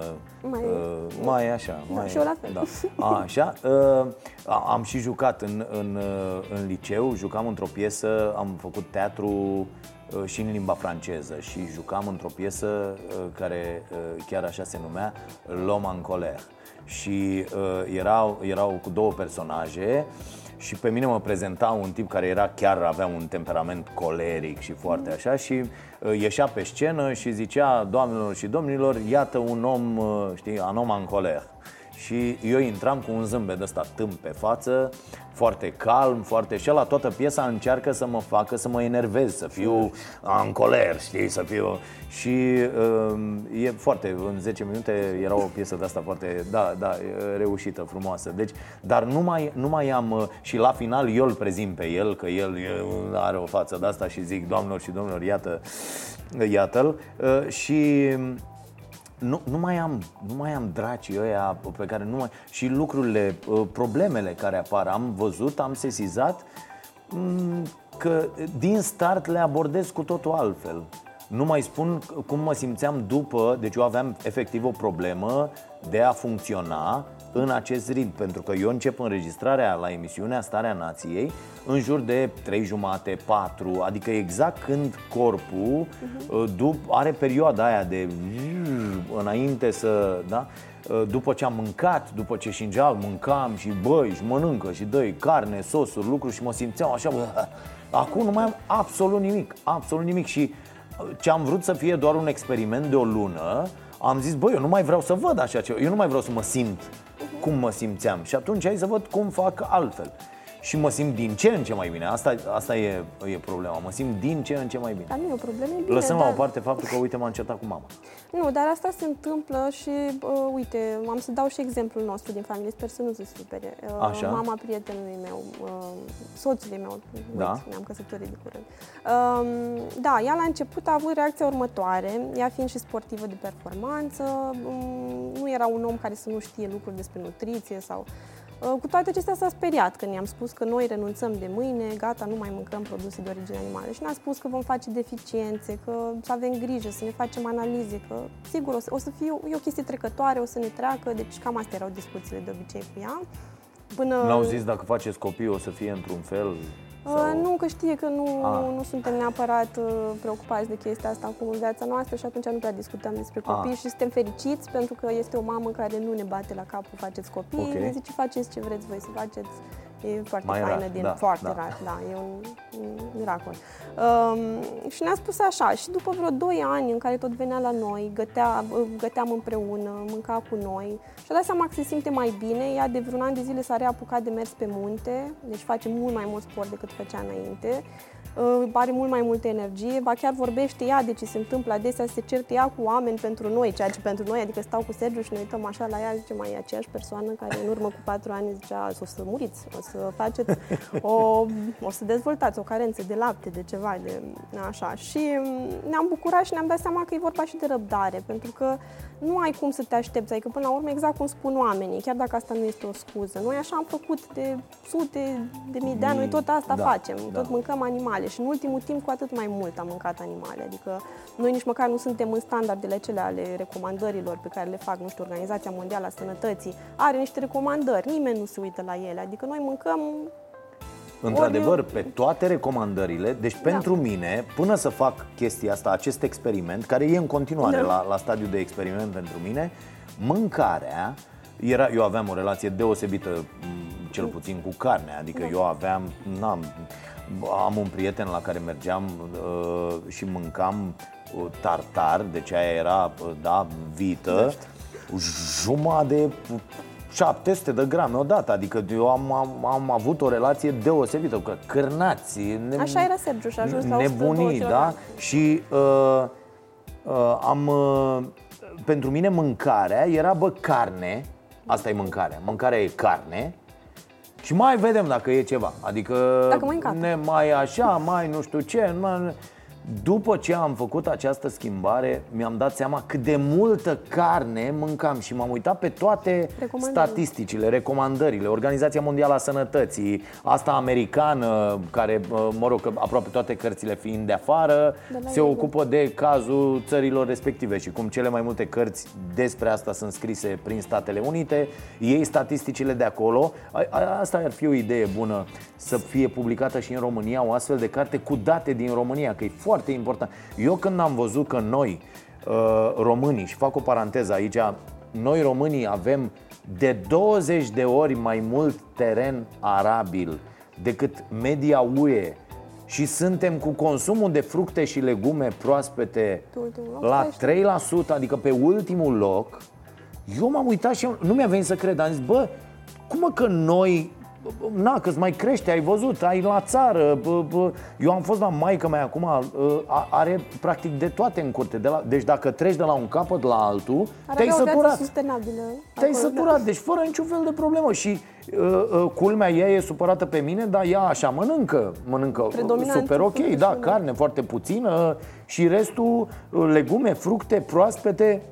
Mai- uh, mai așa, Da, mai, și eu la fel. Da. A, așa. Uh, a- am și jucat în, în, uh, în liceu, jucam într-o piesă, am făcut teatru uh, și în limba franceză și jucam într-o piesă uh, care uh, chiar așa se numea L'homme en colère. Și uh, erau, erau cu două personaje și pe mine mă prezenta un tip care era chiar avea un temperament coleric și foarte așa și uh, ieșea pe scenă și zicea doamnelor și domnilor, iată un om, uh, știi, un om în coler. Și eu intram cu un zâmbet de ăsta tâmp pe față, foarte calm, foarte... Și la toată piesa încearcă să mă facă să mă enervez, să fiu în coler, știi, să fiu... Și uh, e foarte, în 10 minute era o piesă de asta foarte, da, da, e reușită, frumoasă. Deci, dar nu mai, nu mai am... uh, Și la final eu îl prezint pe el, că el e, are o față de asta și zic, doamnelor și domnilor, iată, iată-l. Uh, Și nu, nu mai am, nu mai am dracii ăia pe care nu mai... Și lucrurile, uh, problemele care apar, am văzut, am sesizat mm, că din start le abordez cu totul altfel. Nu mai spun cum mă simțeam după, deci eu aveam efectiv o problemă de a funcționa în acest ritm, pentru că eu încep înregistrarea la emisiunea Starea Nației în jur de 3 jumate, 4, adică exact când corpul uh, dup, are perioada aia de înainte să, da? uh, după ce am mâncat, după ce șingeal, mâncam și băi, și mănâncă și dă carne, sosuri, lucruri și mă simțeam așa, bă, acum nu mai am absolut nimic, absolut nimic și uh, ce am vrut să fie doar un experiment de o lună, am zis, băi, eu nu mai vreau să văd așa ceva, eu nu mai vreau să mă simt cum mă simțeam. Și atunci hai să văd cum fac altfel și mă simt din ce în ce mai bine. Asta, asta e, e problema. Mă simt din ce în ce mai bine. Dar nu e o problemă, e bine, Lăsăm dar... la o parte faptul că, uite, m-am certat cu mama. Nu, dar asta se întâmplă și, uh, uite, am să dau și exemplul nostru din familie, sper să nu se supere. Uh, Așa. Mama prietenului meu, uh, soțului meu, Da. uite, ne-am căsătorit de curând. Uh, da, ea la început a avut reacția următoare, ea fiind și sportivă de performanță, um, nu era un om care să nu știe lucruri despre nutriție sau... Uh, Cu toate acestea s-a speriat când i-am spus că noi renunțăm de mâine, gata, nu mai mâncăm produse de origine animală. Și ne-a spus că vom face deficiențe, că să avem grijă, să ne facem analize, că sigur o să, o să fie o, e o chestie trecătoare, o să ne treacă, deci cam astea erau discuțiile de obicei cu ea. Până... N-au zis dacă faceți copii o să fie într-un fel? Uh, nu, că știe că nu, Ah. nu suntem neapărat uh, preocupați de chestia asta acum în viața noastră și atunci nu prea discutăm despre copii Ah. și suntem fericiți pentru că este o mamă care nu ne bate la cap cu faceți copii, Ok. ne zice faceți ce vreți voi să faceți. E foarte Mai faină rar, din da, foarte da. rar, da, e un, un miracol. Um, și ne-a spus așa, și după vreo 2 ani în care tot venea la noi, gătea, găteam împreună, mânca cu noi și-a dat seama că se simte mai bine. Ea de vreun an de zile s-a reapucat de mers pe munte, deci face mult mai mult sport decât făcea înainte. Uh, are mult mai multă energie, ba chiar vorbește ea de ce se întâmplă adesea, se certe ea cu oameni pentru noi, ceea ce pentru noi, adică stau cu Sergiu și ne uităm așa la ea, zice, mai e aceeași persoană care în urmă cu patru ani zicea, o să muriți, o să faceți, o, o să dezvoltați o carență de lapte, de ceva, de așa. Și mm, ne-am bucurat și ne-am dat seama că e vorba și de răbdare, pentru că nu ai cum să te aștepți, adică până la urmă exact cum spun oamenii, chiar dacă asta nu este o scuză. Noi așa am făcut de sute de mii de ani, noi tot asta Da, facem, da. tot mâncăm animale și în ultimul timp cu atât mai mult am mâncat animale, adică noi nici măcar nu suntem în standardele acelea ale recomandărilor pe care le fac, nu știu, Organizația Mondială a Sănătății. Are niște recomandări, nimeni nu se uită la ele, adică noi mâncăm Într-adevăr, Ori- pe toate recomandările, deci Da. pentru mine, până să fac chestia asta, acest experiment, care e în continuare Da. la, la stadiu de experiment pentru mine, mâncarea, era, eu aveam o relație deosebită, m, cel puțin cu carnea, adică Da. eu aveam, n-am, am un prieten la care mergeam uh, și mâncam uh, tartar, deci aia era, uh, da, vită, jumătate de 700 de grame odată, adică eu am, am, am avut o relație deosebită cu cârnați, ne, Așa era Sergiu și a ajuns la 120 nebunii, kg. da? Și uh, uh, am, uh, pentru mine mâncarea era, bă, carne, asta e mâncarea, mâncarea e carne și mai vedem dacă e ceva, adică Dacă mai încapă. ne mai așa, mai nu știu ce, mai... După ce am făcut această schimbare, mi-am dat seama cât de multă carne mâncam și m-am uitat pe toate Recomandările. statisticile, recomandările, Organizația Mondială a Sănătății, asta americană, care, mă rog, că aproape toate cărțile fiind de afară, De la se ei, ocupă de cazul țărilor respective și cum cele mai multe cărți despre asta sunt scrise prin Statele Unite, ei statisticile de acolo, a- a- asta ar fi o idee bună să fie publicată și în România o astfel de carte cu date din România, că e foarte important. Eu când am văzut că noi, uh, românii, și fac o paranteză aici, noi românii avem de 20 de ori mai mult teren arabil decât media UE și suntem cu consumul de fructe și legume proaspete Pe ultimul loc, la pește. 3%, adică pe ultimul loc, eu m-am uitat și nu mi-a venit să cred, am zis, bă, cum mă că noi, na, că mai crește, ai văzut, ai la țară, bă, bă. eu am fost la maică mea acum, a- are practic de toate în curte, de la, deci dacă treci de la un capăt la altul, Ar te-ai avea o viață săturat. sustenabilă. Te-ai acolo, da. săturat, deci fără niciun fel de problemă Și uh, uh, culmea, ea e supărată pe mine Dar ea așa mănâncă Mănâncă uh, Predominant super ok, fructe da, și carne foarte puțină Și restul uh, legume, fructe proaspete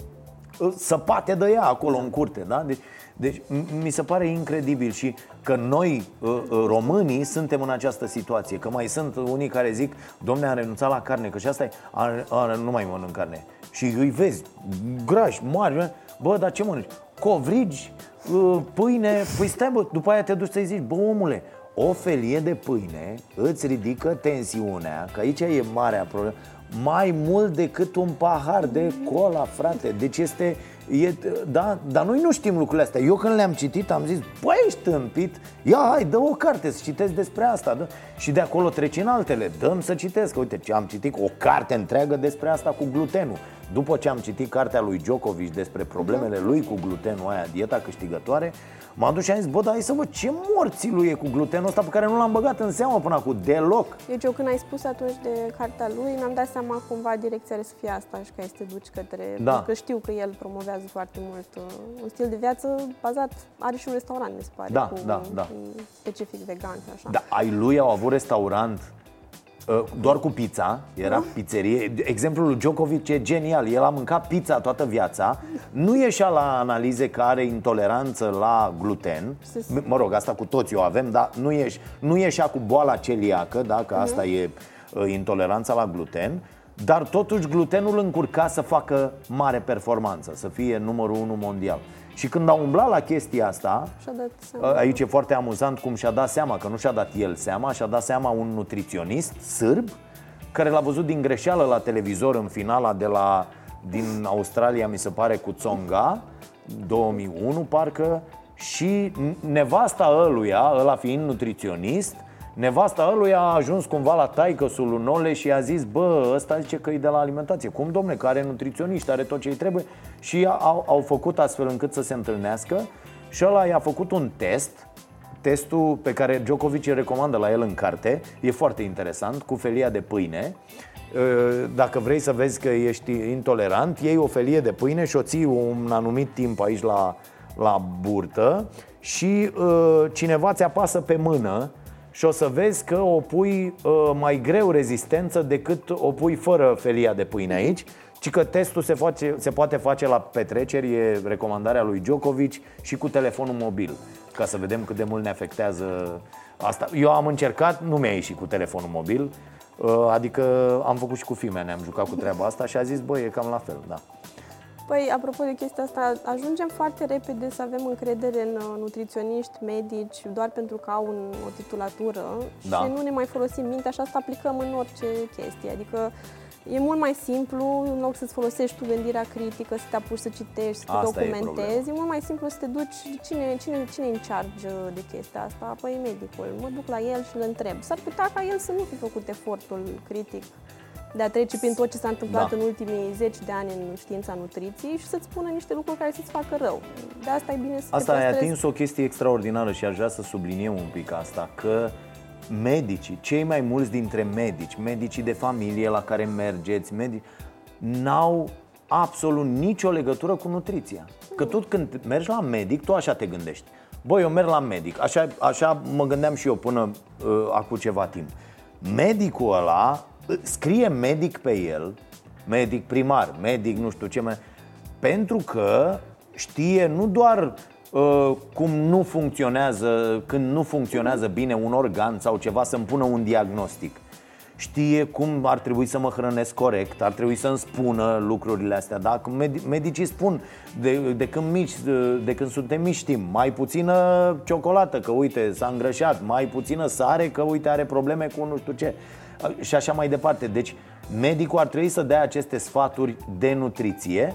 uh, Săpate de ea acolo în curte da? Deci, deci m- mi se pare incredibil și că noi, uh, uh, românii, suntem în această situație Că mai sunt unii care zic Domne, am renunțat la carne, că și asta e a, a, Nu mai mănânc carne. Și îi vezi, grași, mari Bă, dar ce mănânci? Covrigi, uh, pâine? Păi stai bă, după aia te duci să-i zici Bă, omule, o felie de pâine îți ridică tensiunea Că aici e marea problemă mai mult decât un pahar de cola, frate. Deci este, E, da, dar noi nu știm lucrurile astea. Eu când le-am citit am zis Băi, ești tâmpit. Ia, hai, dă o carte să citesc despre asta. Dă. Și de acolo treci în altele. Dăm să citesc. Uite, am citit o carte întreagă despre asta cu glutenul. După ce am citit cartea lui Djokovic Despre problemele lui cu glutenul aia Dieta câștigătoare M-am dus și am zis, bă, dar hai să văd ce morții lui e cu glutenul ăsta pe care nu l-am băgat în seamă până acum, deloc. Deci eu când ai spus atunci de cartea lui, mi-am dat seama cumva direcția are să fie asta și că ai să te duci către... Da. Pentru că știu că el promovează foarte mult uh, un stil de viață bazat, are și un restaurant, mi se pare, Da, cu da, da. un specific vegan și așa. Da, ai lui au avut restaurant uh, doar cu pizza, era pizzerie. Exemplul lui Djokovic e genial. El a mâncat pizza toată viața, nu ieșea la analize că are intoleranță la gluten. Se- Mă rog, asta cu toți o avem, dar nu, ieși, nu ieșea cu boala celiacă, da, că asta e uh, intoleranța la gluten. Dar totuși glutenul încurca să facă mare performanță, să fie numărul unu mondial. Și când a umblat la chestia asta, Și-a dat seama. Aici e foarte amuzant cum și-a dat seama, că nu și-a dat el seama, și-a dat seama un nutriționist sârb care l-a văzut din greșeală la televizor în finala de la, din Australia, mi se pare, cu Tsonga, 2001 parcă, și nevasta ăluia, ăla fiind nutriționist, nevasta ăluia a ajuns cumva la taicăsul lui Nole și a zis Bă, ăsta zice că e de la alimentație. Cum, domne, că are nutriționiști, are tot ce îi trebuie. Și au, au făcut astfel încât să se întâlnească Și ăla i-a făcut un test. Testul pe care Djokovic îl recomandă la el în carte E foarte interesant, cu felia de pâine. Uh, dacă vrei să vezi că ești intolerant, iei o felie de pâine și o ții un anumit timp aici la, la burtă și uh, cineva ți apasă pe mână și o să vezi că o pui uh, mai greu rezistență decât o pui fără felia de pâine aici ci că testul se, face, se poate face la petreceri, e recomandarea lui Djokovic și cu telefonul mobil, ca să vedem cât de mult ne afectează asta. Eu am încercat, nu mi-a ieșit cu telefonul mobil, uh, adică am făcut și cu fimea, ne-am jucat cu treaba asta și a zis, băi, e cam la fel, da. Păi, apropo de chestia asta, ajungem foarte repede să avem încredere în uh, nutriționiști, medici, doar pentru că au un, o titulatură Da. și nu ne mai folosim mintea și asta aplicăm în orice chestie. Adică e mult mai simplu, în loc să-ți folosești tu gândirea critică, să te apuci să citești, să te Asta e documentezi, e, mult mai simplu să te duci, cine, cine, cine e în charge uh, de chestia asta? Păi e medicul. Mă duc la el și îl întreb. S-ar putea ca el să nu fi făcut efortul critic de a trece prin tot ce s-a întâmplat Da. în ultimii 10 de ani în știința nutriției și să-ți spună niște lucruri care să-ți facă rău. De asta e bine să Asta te ai păstrezi. atins o chestie extraordinară și aș vrea să subliniem un pic asta, că medicii, cei mai mulți dintre medici, medicii de familie la care mergeți, medici, n-au absolut nicio legătură cu nutriția. Că tu când mergi la medic, tu așa te gândești. Băi, eu merg la medic. Așa, așa mă gândeam și eu până uh, acum ceva timp. Medicul ăla, uh, scrie medic pe el, medic primar, medic nu știu ce mai... Pentru că știe nu doar uh, cum nu funcționează, când nu funcționează bine un organ sau ceva, să-mi pună un diagnostic. Știe cum ar trebui să mă hrănesc corect, ar trebui să-mi spună lucrurile astea. Da? Cum medi- medicii spun de, de, când mici, de, de când suntem mici știm, mai puțină ciocolată, că uite s-a îngrășat, mai puțină sare, că uite are probleme cu nu știu ce. Și așa mai departe. Deci medicul ar trebui să dea aceste sfaturi de nutriție.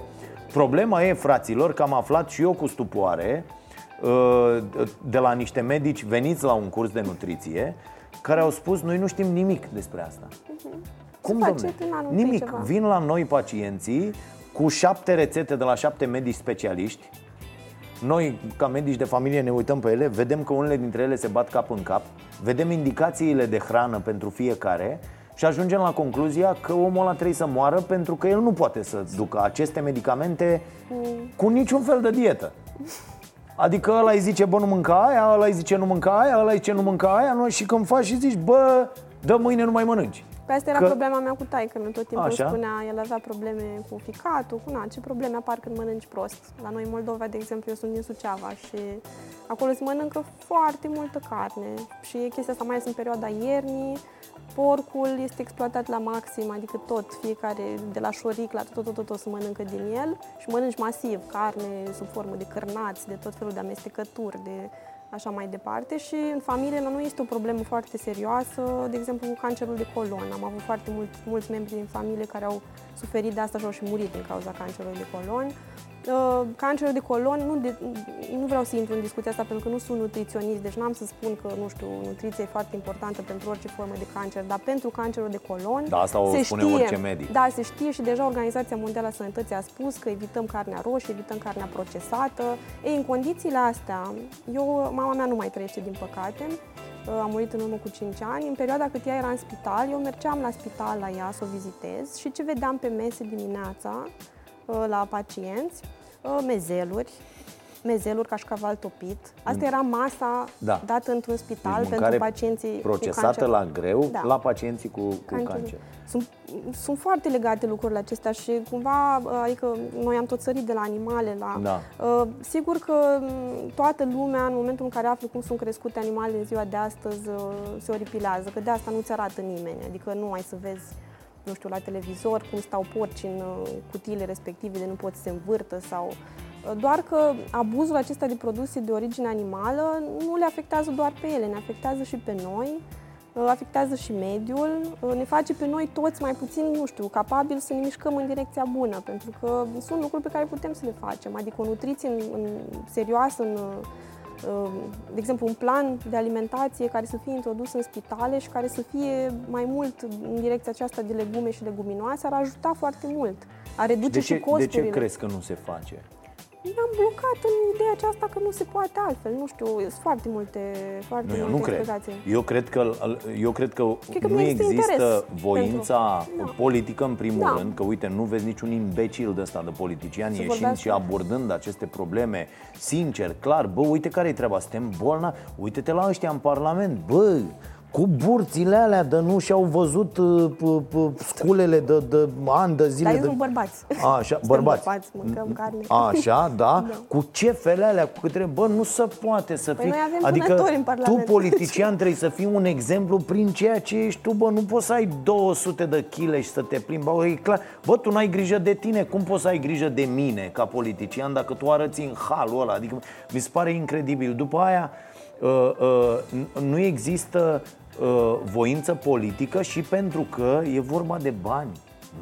Problema e, fraților, că am aflat și eu cu stupoare uh, de la niște medici veniți la un curs de nutriție care au spus noi nu știm nimic despre asta. Cum, face domne? în anul întâi Nimic. ceva. Vin la noi pacienții cu șapte rețete de la șapte medici specialiști noi, ca medici de familie, ne uităm pe ele, vedem că unele dintre ele se bat cap în cap, vedem indicațiile de hrană pentru fiecare și ajungem la concluzia că omul ăla trebuie să moară pentru că el nu poate să ducă aceste medicamente cu niciun fel de dietă. Adică ăla îi zice, bă, nu mânca aia, ăla îi zice, nu mânca aia, ăla îi zice, nu mânca aia, nu? și când faci și zici, bă, dă mâine nu mai mănânci. Pe asta era Că- problema mea cu taică meu. Tot timpul Așa. spunea, el avea probleme cu ficatul, cu na, ce probleme apar când mănânci prost. La noi în Moldova, de exemplu, eu sunt din Suceava și acolo se mănâncă foarte multă carne și e chestia asta mai ales în perioada iernii. Porcul este exploatat la maxim, adică tot, fiecare, de la șoric la tot, tot, tot, tot se mănâncă din el și mănânci masiv carne sub formă de cârnați, de tot felul de amestecături, de așa mai departe și în familie la noi este o problemă foarte serioasă, de exemplu cu cancerul de colon. Am avut foarte mult, mulți membri din familie care au suferit de asta și au și murit din cauza cancerului de colon. Uh, cancerul de colon, nu, de, nu vreau să intru în discuția asta pentru că nu sunt nutriționist, deci n-am să spun că, nu știu, nutriția e foarte importantă pentru orice formă de cancer, dar pentru cancerul de colon da, asta o se spune știe, orice medic. Da, se știe și deja Organizația Mondială a Sănătății a spus că evităm carnea roșie, evităm carnea procesată. Ei, în condițiile astea, eu, mama mea nu mai trăiește din păcate, uh, a murit în urmă cu 5 ani. În perioada cât ea era în spital, eu mergeam la spital la ea să o vizitez și ce vedeam pe mese dimineața, Uh, la pacienți, uh, mezeluri, mezeluri, cașcaval topit. Asta mm. era masa da. dată într-un spital deci pentru pacienții procesată cu cancer. la greu da. la pacienții cu, cu cancer. cancer. Sunt, sunt foarte legate lucrurile acestea și cumva, uh, adică noi am tot sărit de la animale la... Da. Uh, sigur că mm, toată lumea, în momentul în care află cum sunt crescute animalele în ziua de astăzi, uh, se oripilează, că de asta nu-ți arată nimeni, adică nu ai să vezi nu știu, la televizor, cum stau porci în uh, cutiile respective de nu pot să se învârtă sau... Uh, doar că abuzul acesta de produse de origine animală nu le afectează doar pe ele, ne afectează și pe noi, uh, afectează și mediul, ne face pe noi toți mai puțin, nu știu, capabili să ne mișcăm în direcția bună, pentru că sunt lucruri pe care putem să le facem, adică o nutriție în, în, serioasă în Ehm, de exemplu, un plan de alimentație care să fie introdus în spitale și care să fie mai mult în direcția aceasta de legume și leguminoase ar ajuta foarte mult. A reduce de ce, și costurile. De ce crezi că nu se face? Am blocat în ideea aceasta că nu se poate altfel. Nu știu, sunt foarte multe, foarte nu, multe eu nu cred. Eu cred că, eu cred că, cred că nu există voința pentru... politică, în primul da. rând, că uite, nu vezi niciun imbecil de ăsta de politician ieșind vorbească. și abordând aceste probleme sincer, clar, bă, uite care e treaba, suntem bolnavi, uite-te la ăștia în Parlament, bă, cu burțile alea de nu și-au văzut uh, uh, uh, sculele de, de ani, de zile Dar de... sunt bărbați. Așa, bărbați. bărbați, mâncăm carne. Așa, da, da. cu ce fele alea, cu câte... Bă, nu se poate să păi fii noi avem Adică în Parlament. tu, politician, trebuie să fii un exemplu prin ceea ce ești tu Bă, nu poți să ai 200 de chile și să te plimbi. Bă, e clar. Bă, tu n-ai grijă de tine. Cum poți să ai grijă de mine ca politician Dacă tu arăți în halul ăla? Adică mi se pare incredibil. După aia uh, uh, nu există uh, voință politică și pentru că e vorba de bani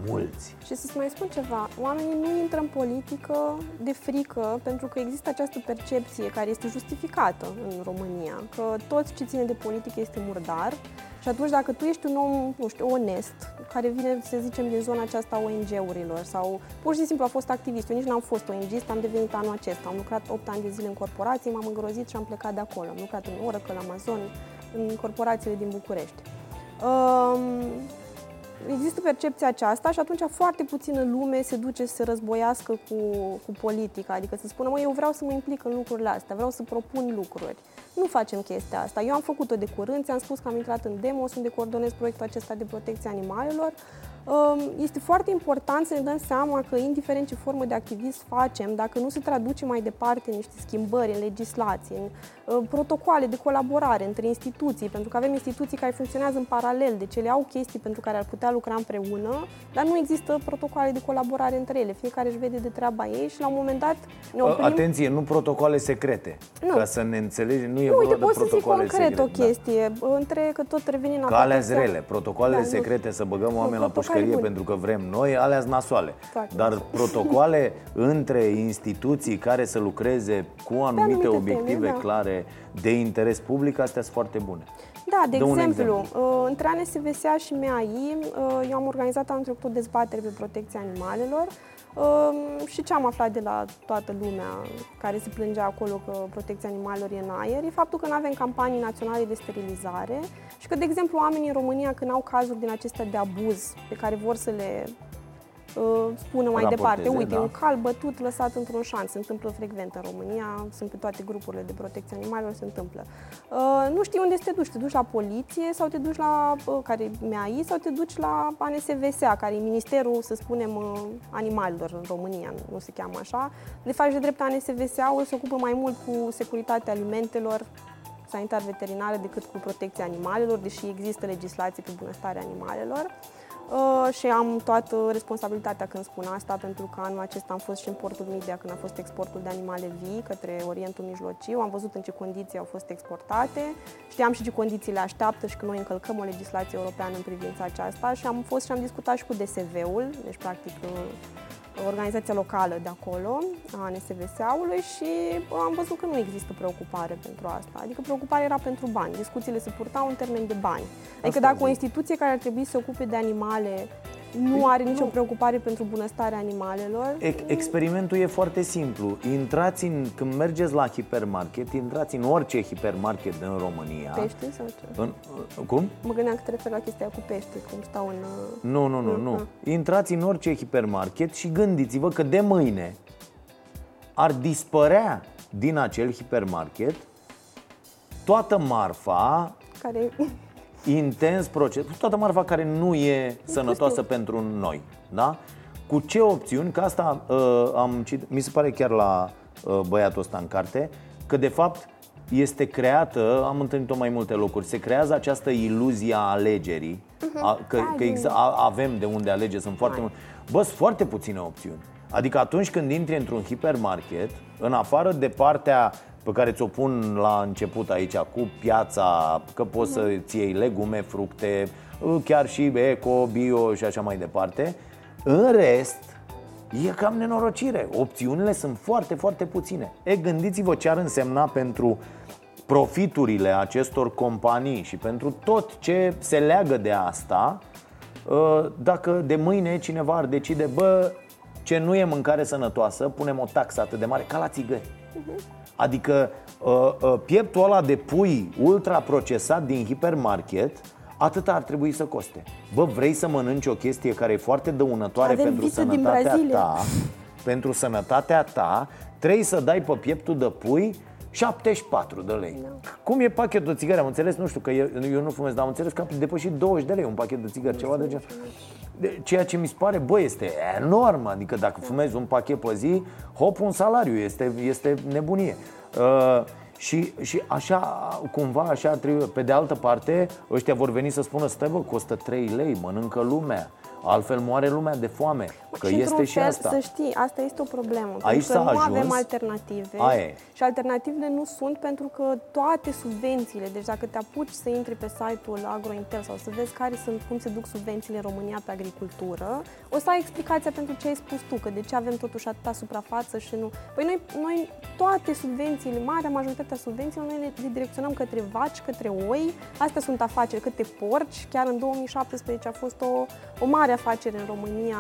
mulți. Și să-ți mai spun ceva, oamenii nu intră în politică de frică pentru că există această percepție care este justificată în România, că tot ce ține de politică este murdar și atunci dacă tu ești un om, nu știu, onest, care vine, să zicem, din zona aceasta a ONG-urilor sau pur și simplu a fost activist, eu nici n-am fost ONG, am devenit anul acesta, am lucrat 8 ani de zile în corporații, m-am îngrozit și am plecat de acolo, am lucrat în Oracle, Amazon, în corporațiile din București. Um, există percepția aceasta și atunci foarte puțină lume se duce să se războiască cu, cu politica, adică să spună, mă, eu vreau să mă implic în lucrurile astea, vreau să propun lucruri. Nu facem chestia asta. Eu am făcut-o de curând, ți-am spus că am intrat în demo, sunt de coordonez proiectul acesta de protecție animalelor. Este foarte important să ne dăm seama că, indiferent ce formă de activism facem, dacă nu se traduce mai departe niște schimbări în legislație, în uh, protocoale de colaborare între instituții, pentru că avem instituții care funcționează în paralel, deci ele au chestii pentru care ar putea lucra împreună, dar nu există protocoale de colaborare între ele. Fiecare își vede de treaba ei și la un moment dat ne oprim... Atenție, nu protocoale secrete. Nu. Ca să ne înțelegem, nu e nu, uite, pot să zic concret secrete, o chestie, da. între că tot revenim la Că alea zrele, protocoalele da, secrete, nu. să băgăm oameni la pușcărie pentru că vrem noi, alea nasoale. Foarte Dar protocoale între instituții care să lucreze cu anumite, anumite obiective teme, da. clare de interes public, astea sunt foarte bune. Da, de exemplu, exemplu, uh, între ANSVSA și MAI, uh, eu am organizat anul trecut o dezbatere pe protecția animalelor uh, și ce am aflat de la toată lumea care se plângea acolo că protecția animalelor e în aer, e faptul că nu avem campanii naționale de sterilizare și că, de exemplu, oamenii în România, când au cazuri din acestea de abuz pe care vor să le Uh, spună mai departe, uite, da. un cal bătut lăsat într-un șanț, se întâmplă frecvent în România, sunt pe toate grupurile de protecție animalelor, se întâmplă. Uh, nu știi unde să te duci, te duci la poliție sau te duci la, uh, care MAI sau te duci la ANSVSA, care e Ministerul, să spunem, animalelor în România, nu se cheamă așa. De fapt, de drept ANSVSA-ul se ocupă mai mult cu securitatea alimentelor, sanitar veterinare decât cu protecția animalelor, deși există legislație pe bunăstarea animalelor. Uh, și am toată responsabilitatea când spun asta, pentru că anul acesta am fost și în portul Media când a fost exportul de animale vii către Orientul Mijlociu. Am văzut în ce condiții au fost exportate, știam și ce condiții le așteaptă și că noi încălcăm o legislație europeană în privința aceasta și am fost și am discutat și cu DSV-ul, deci practic uh, organizația locală de acolo, a NSVS-ului și am văzut că nu există preocupare pentru asta. Adică preocuparea era pentru bani. Discuțiile se purtau în termen de bani. Adică asta dacă o instituție care ar trebui să se ocupe de animale nu are nicio nu. preocupare pentru bunăstarea animalelor. Experimentul e foarte simplu. Intrați în, când mergeți la hipermarket, intrați în orice hipermarket din România. Pește sau ce? În, cum? Mă gândeam că te referi la chestia cu pește, cum stau în... Nu, nu, nu, nu. Intrați în orice hipermarket și gândiți-vă că de mâine ar dispărea din acel hipermarket toată marfa care intens proces, toată marfa care nu e sănătoasă pentru noi, da? Cu ce opțiuni, că asta uh, am citit, mi se pare chiar la uh, băiatul ăsta în carte, că de fapt este creată, am întâlnit-o mai multe locuri, se creează această iluzie a alegerii, uh-huh. a, că, că exa- a, avem de unde alege, sunt foarte multe. Bă, sunt foarte puține opțiuni. Adică atunci când intri într-un hipermarket, în afară de partea pe care ți-o pun la început aici cu piața, că poți să ți iei legume, fructe, chiar și eco, bio și așa mai departe. În rest, e cam nenorocire. Opțiunile sunt foarte, foarte puține. E, gândiți-vă ce ar însemna pentru profiturile acestor companii și pentru tot ce se leagă de asta ă, dacă de mâine cineva ar decide, bă, ce nu e mâncare sănătoasă, punem o taxă atât de mare ca la țigări. Uh-huh. Adică uh, uh, pieptul ăla de pui ultraprocesat din hipermarket atât ar trebui să coste. Bă, vrei să mănânci o chestie care e foarte dăunătoare Avem pentru sănătatea ta, pentru sănătatea ta, trebuie să dai pe pieptul de pui 74 de lei. No. Cum e pachetul de țigări? Am înțeles, nu știu, că eu, eu nu fumez, dar am înțeles că a depășit 20 de lei un pachet de țigări, ceva de genul. Ceea ce mi se pare, bă, este enorm. Adică dacă fumezi un pachet pe zi, hop, un salariu, este, este nebunie. Uh, și, și așa, cumva, așa trebuie. Pe de altă parte, ăștia vor veni să spună, stai bă, costă 3 lei, mănâncă lumea. Altfel moare lumea de foame. Că și este și fel, asta. Să știi, asta este o problemă. Aici că nu ajuns. avem alternative. Aie. Și alternativele nu sunt pentru că toate subvențiile, deci dacă te apuci să intri pe site-ul Agrointel sau să vezi care sunt, cum se duc subvențiile în România pe agricultură, o să ai explicația pentru ce ai spus tu, că de ce avem totuși atâta suprafață și nu. Păi noi, noi toate subvențiile, marea majoritatea subvențiilor, noi le, le direcționăm către vaci, către oi, astea sunt afaceri, către porci. Chiar în 2017 a fost o, o mare afacere în România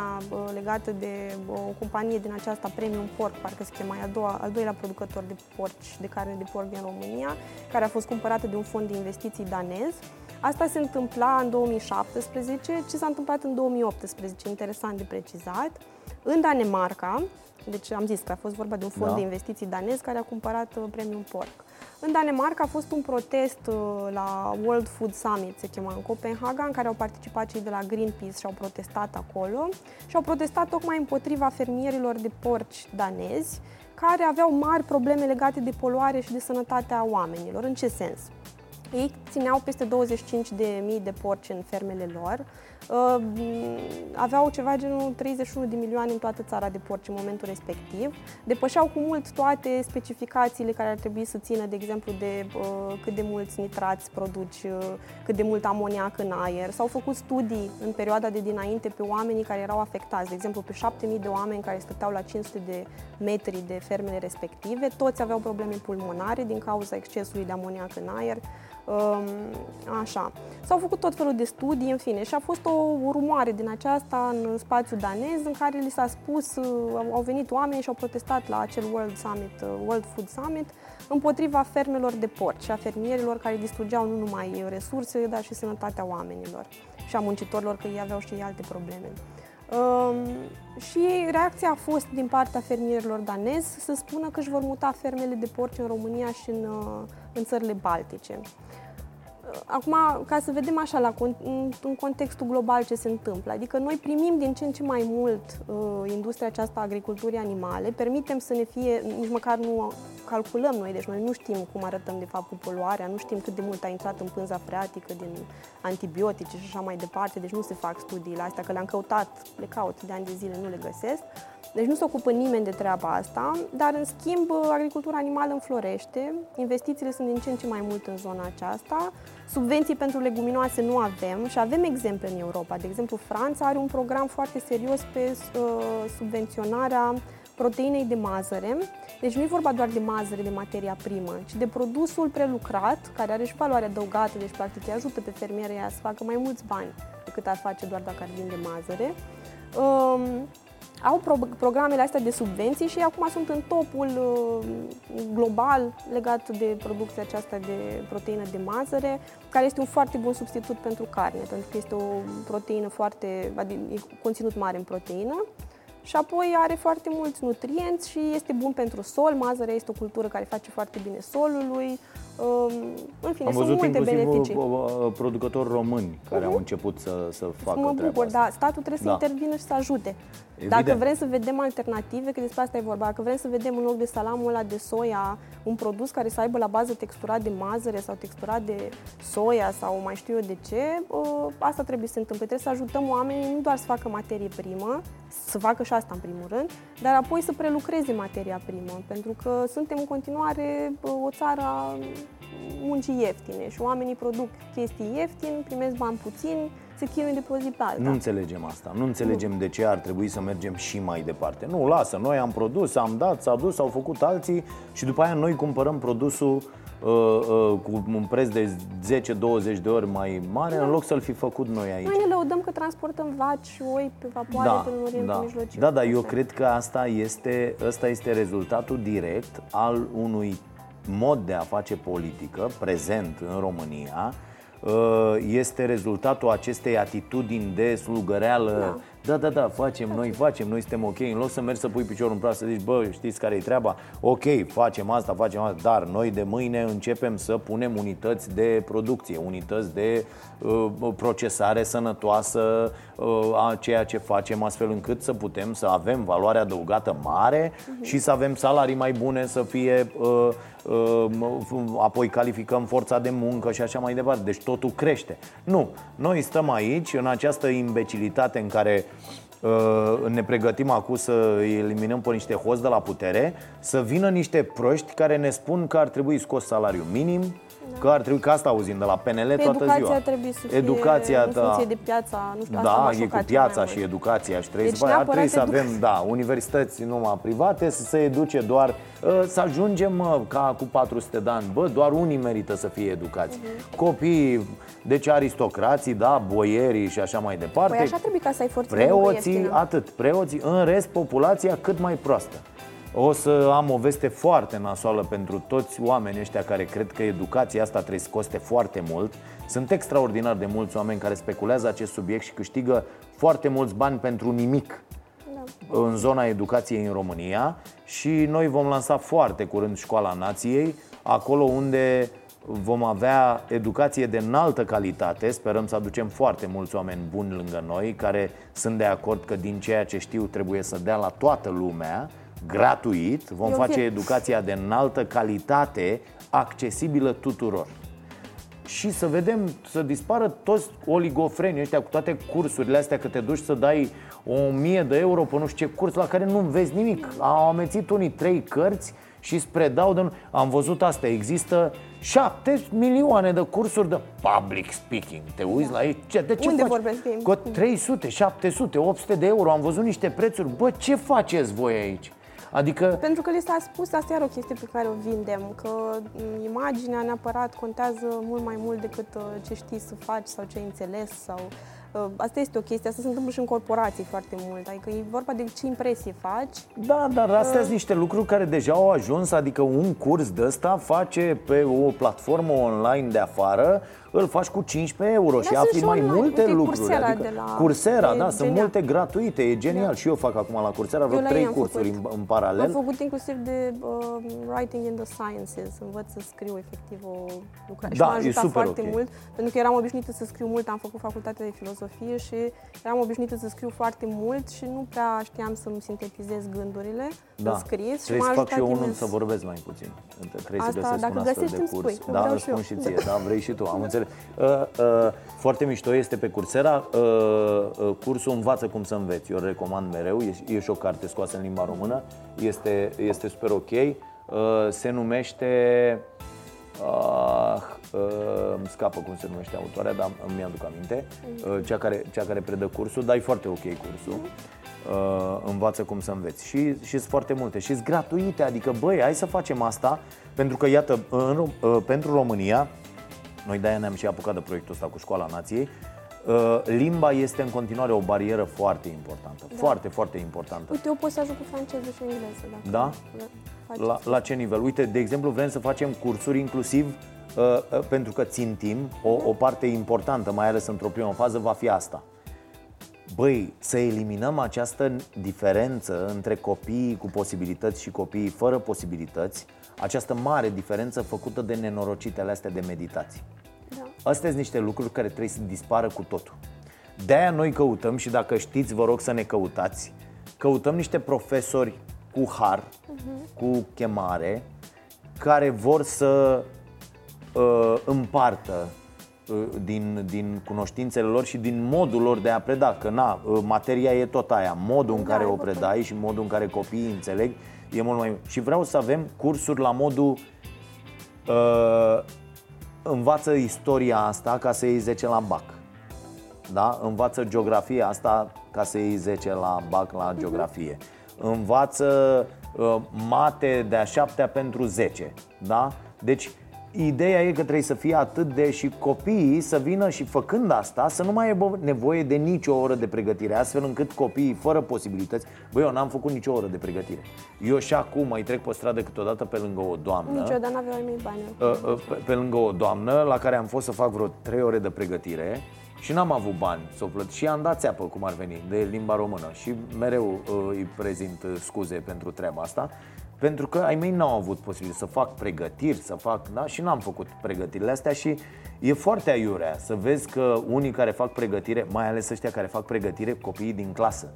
legată de o companie din aceasta Premium Pork, parcă se chema a doua, al doilea producător de porci, de carne de porc din România, care a fost cumpărată de un fond de investiții danez. Asta se întâmpla în 2017. Ce s-a întâmplat în 2018? Interesant de precizat. În Danemarca, deci am zis că a fost vorba de un fond da. de investiții danez care a cumpărat uh, Premium Pork. În Danemarca a fost un protest uh, la World Food Summit, se chema în Copenhaga, în care au participat cei de la Greenpeace și au protestat acolo și au protestat tocmai împotriva fermierilor de porci danezi, care aveau mari probleme legate de poluare și de sănătatea oamenilor. În ce sens? Ei țineau peste 25.000 de porci în fermele lor, uh, aveau ceva genul 31 de milioane în toată țara de porci în momentul respectiv, depășeau cu mult toate specificațiile care ar trebui să țină, de exemplu, de uh, cât de mulți nitrați produci, uh, cât de mult amoniac în aer. S-au făcut studii în perioada de dinainte pe oamenii care erau afectați, de exemplu, pe 7.000 de oameni care stăteau la 500 de metri de fermele respective, toți aveau probleme pulmonare din cauza excesului de amoniac în aer, Așa. S-au făcut tot felul de studii, în fine, și a fost o rumoare din aceasta în spațiul danez în care li s-a spus, uh, au venit oameni și au protestat la acel World Summit, uh, World Food Summit, împotriva fermelor de porci și a fermierilor care distrugeau nu numai resurse, dar și sănătatea oamenilor și a muncitorilor, că ei aveau și ei alte probleme. Um, și reacția a fost din partea fermierilor danezi să spună că își vor muta fermele de porci în România și în, uh, în țările baltice. Acum, ca să vedem așa, la, în contextul global ce se întâmplă, adică noi primim din ce în ce mai mult uh, industria aceasta a agriculturii animale, permitem să ne fie, nici măcar nu calculăm noi, deci noi nu știm cum arătăm de fapt cu poluarea, nu știm cât de mult a intrat în pânza freatică din antibiotice și așa mai departe, deci nu se fac studiile astea, că le-am căutat, le caut de ani de zile, nu le găsesc. Deci nu se ocupă nimeni de treaba asta, dar în schimb agricultura animală înflorește, investițiile sunt din ce în ce mai mult în zona aceasta, subvenții pentru leguminoase nu avem și avem exemple în Europa. De exemplu, Franța are un program foarte serios pe uh, subvenționarea proteinei de mazăre. Deci nu e vorba doar de mazăre, de materia primă, ci de produsul prelucrat, care are și valoare adăugată, deci practic îi ajută pe fermiere să facă mai mulți bani decât ar face doar dacă ar vinde mazăre. Um, au pro- programele astea de subvenții și acum sunt în topul uh, global legat de producția aceasta de proteină de mazăre, care este un foarte bun substitut pentru carne, pentru că este o proteină foarte, adică conținut mare în proteină și apoi are foarte mulți nutrienți și este bun pentru sol. Mazărea este o cultură care face foarte bine solului. În fine, Am sunt văzut multe beneficii. Uh, uh, producători români care uh-huh. au început să, să facă Mă bucur, asta. da. Statul trebuie da. să intervină și să ajute. Evident. Dacă vrem să vedem alternative, că despre asta e vorba, dacă vrem să vedem în loc de salamul ăla de soia un produs care să aibă la bază texturat de mazăre sau texturat de soia sau mai știu eu de ce, ă, asta trebuie să se întâmple. Trebuie să ajutăm oamenii nu doar să facă materie primă, să facă și asta în primul rând, dar apoi să prelucreze materia primă, pentru că suntem în continuare ă, o țară muncii ieftine și oamenii produc chestii ieftine, primesc bani puțini, se chinuie de pe o zi pe alta. Nu înțelegem asta. Nu înțelegem nu. de ce ar trebui să mergem și mai departe. Nu, lasă, noi am produs, am dat, s-a dus, au făcut alții și după aia noi cumpărăm produsul uh, uh, cu un preț de 10-20 de ori mai mare da. în loc să-l fi făcut noi aici. Noi ne lăudăm că transportăm vaci și oi pe vapoare da, până în Orientul da. Mijlociu. Da, dar eu cred că asta este, ăsta este rezultatul direct al unui mod de a face politică prezent în România Uh, este rezultatul acestei atitudini de slugăreală da. Da, da, da, facem, noi facem, noi suntem ok În loc să mergi să pui piciorul în pras să zici, bă, știți care e treaba? Ok, facem asta, facem asta Dar noi de mâine începem să punem unități de producție Unități de uh, procesare sănătoasă uh, a ceea ce facem Astfel încât să putem să avem valoare adăugată mare uh-huh. Și să avem salarii mai bune, să fie uh, apoi calificăm forța de muncă și așa mai departe. Deci totul crește. Nu, noi stăm aici în această imbecilitate în care ne pregătim acum să eliminăm pe niște hoți de la putere, să vină niște proști care ne spun că ar trebui scos salariul minim, da. Că ar trebui, că asta auzim de la PNL pe toată educația ziua. trebuie să fie educația în funcție de piața, nu știu, Da, e cu piața și educația și trebuie, deci, să, ar trebui să avem, da, universități numai private, să se educe doar, ă, să ajungem ca cu 400 de ani, bă, doar unii merită să fie educați. Uh-huh. Copiii, deci aristocrații, da, boierii și așa mai departe. Păi așa trebuie ca să ai forță Preoții, atât, preoții, în rest populația cât mai proastă. O să am o veste foarte nasoală pentru toți oamenii ăștia care cred că educația asta trebuie să coste foarte mult. Sunt extraordinar de mulți oameni care speculează acest subiect și câștigă foarte mulți bani pentru nimic da. în zona educației în România și noi vom lansa foarte curând Școala Nației, acolo unde vom avea educație de înaltă calitate. Sperăm să aducem foarte mulți oameni buni lângă noi care sunt de acord că din ceea ce știu trebuie să dea la toată lumea gratuit, vom Eu face educația de înaltă calitate, accesibilă tuturor. Și să vedem, să dispară toți oligofrenii ăștia cu toate cursurile astea, că te duci să dai o mie de euro pe nu știu ce curs la care nu vezi nimic. Au amețit unii trei cărți și spre dau de... Am văzut asta, există șapte milioane de cursuri de public speaking. Te uiți la ei, ce, de ce Unde faci? vorbesc Cu 300, 700, 800 de euro, am văzut niște prețuri. Bă, ce faceți voi aici? Adică... Pentru că li s-a spus, asta e o chestie pe care o vindem, că imaginea neapărat contează mult mai mult decât uh, ce știi să faci sau ce ai înțeles sau Uh, asta este o chestie, asta se întâmplă și în corporații foarte mult, adică e vorba de ce impresie faci. Da, dar astea uh. sunt niște lucruri care deja au ajuns, adică un curs de ăsta face pe o platformă online de afară, îl faci cu 15 euro da, și afli mai online. multe Uite, lucruri. Coursera adică, de la... Coursera, da, genial. sunt multe gratuite, e genial. Da. Și eu fac acum la Coursera vreo trei cursuri în, în paralel. Am făcut inclusiv de uh, Writing in the Sciences, învăț să scriu efectiv o lucrare. Da, și m-a ajutat foarte okay. mult, pentru că eram obișnuită să scriu mult, am făcut facultatea de filozofie filozofie și eram obișnuită să scriu foarte mult și nu prea știam să-mi sintetizez gândurile Da. în scris. Trebuie și să m-a fac și eu ajutat unul imens. să vorbesc mai puțin. Trebuie Asta, să găsesc dacă un astfel găsești, de îmi curs. spui, că da, vreau îți și eu. spun și ție, da, vrei și tu, am înțeles. Uh, uh, foarte mișto este pe Coursera uh, uh, cursul Învață cum să înveți. Eu îl recomand mereu, e, e și o carte scoasă în limba română, este, este super ok. Uh, se numește Uh, uh, îmi scapă cum se numește autoarea, dar îmi aduc aminte. Uh, cea, care, cea care predă cursul, dar e foarte ok cursul. Uh, învață cum să înveți. Și și sunt foarte multe. Și sunt gratuite, adică băi, hai să facem asta, pentru că iată, în, Rom- uh, pentru România, noi de-aia ne-am și apucat de proiectul ăsta cu Școala Nației, uh, limba este în continuare o barieră foarte importantă. Foarte, foarte importantă. Uite, eu pot să ajut cu franceză și engleză. Dacă Da? faceți. La, la ce nivel? Uite, de exemplu, vrem să facem cursuri inclusiv uh, uh, pentru că țintim o, o parte importantă, mai ales într-o primă fază, va fi asta. Băi, să eliminăm această diferență între copiii cu posibilități și copiii fără posibilități, această mare diferență făcută de nenorocitele astea de meditații. Da. Astea sunt niște lucruri care trebuie să dispară cu totul. De-aia noi căutăm și dacă știți, vă rog să ne căutați, căutăm niște profesori cu har, cu chemare, care vor să uh, împartă uh, din, din cunoștințele lor și din modul lor de a preda. Că na, uh, materia e tot aia, modul în Da, care e o tot predai și modul în care copiii înțeleg e mult mai... Și vreau să avem cursuri la modul uh, învață istoria asta ca să iei 10 la BAC. Da? Învață geografia asta ca să iei 10 la BAC la geografie. Învață uh, mate de a șaptea pentru 10. Da? Deci ideea e că trebuie să fie atât de și copiii să vină și făcând asta să nu mai aibă nevoie de nicio oră de pregătire, astfel încât copiii fără posibilități, băi, eu n-am făcut nicio oră de pregătire. Eu și acum mai trec pe stradă câteodată pe lângă o doamnă Niciodată n-aveau ai mei bani. uh, uh, pe, pe lângă o doamnă la care am fost să fac vreo 3 ore de pregătire și n-am avut bani să o plătesc și am dat țeapă, cum ar veni, de limba română și mereu uh, îi prezint uh, scuze pentru treaba asta pentru că ai mei n-au avut posibil să fac pregătiri, să fac, da? Și n-am făcut pregătirile astea și e foarte aiurea să vezi că unii care fac pregătire, mai ales ăștia care fac pregătire, copiii din clasă,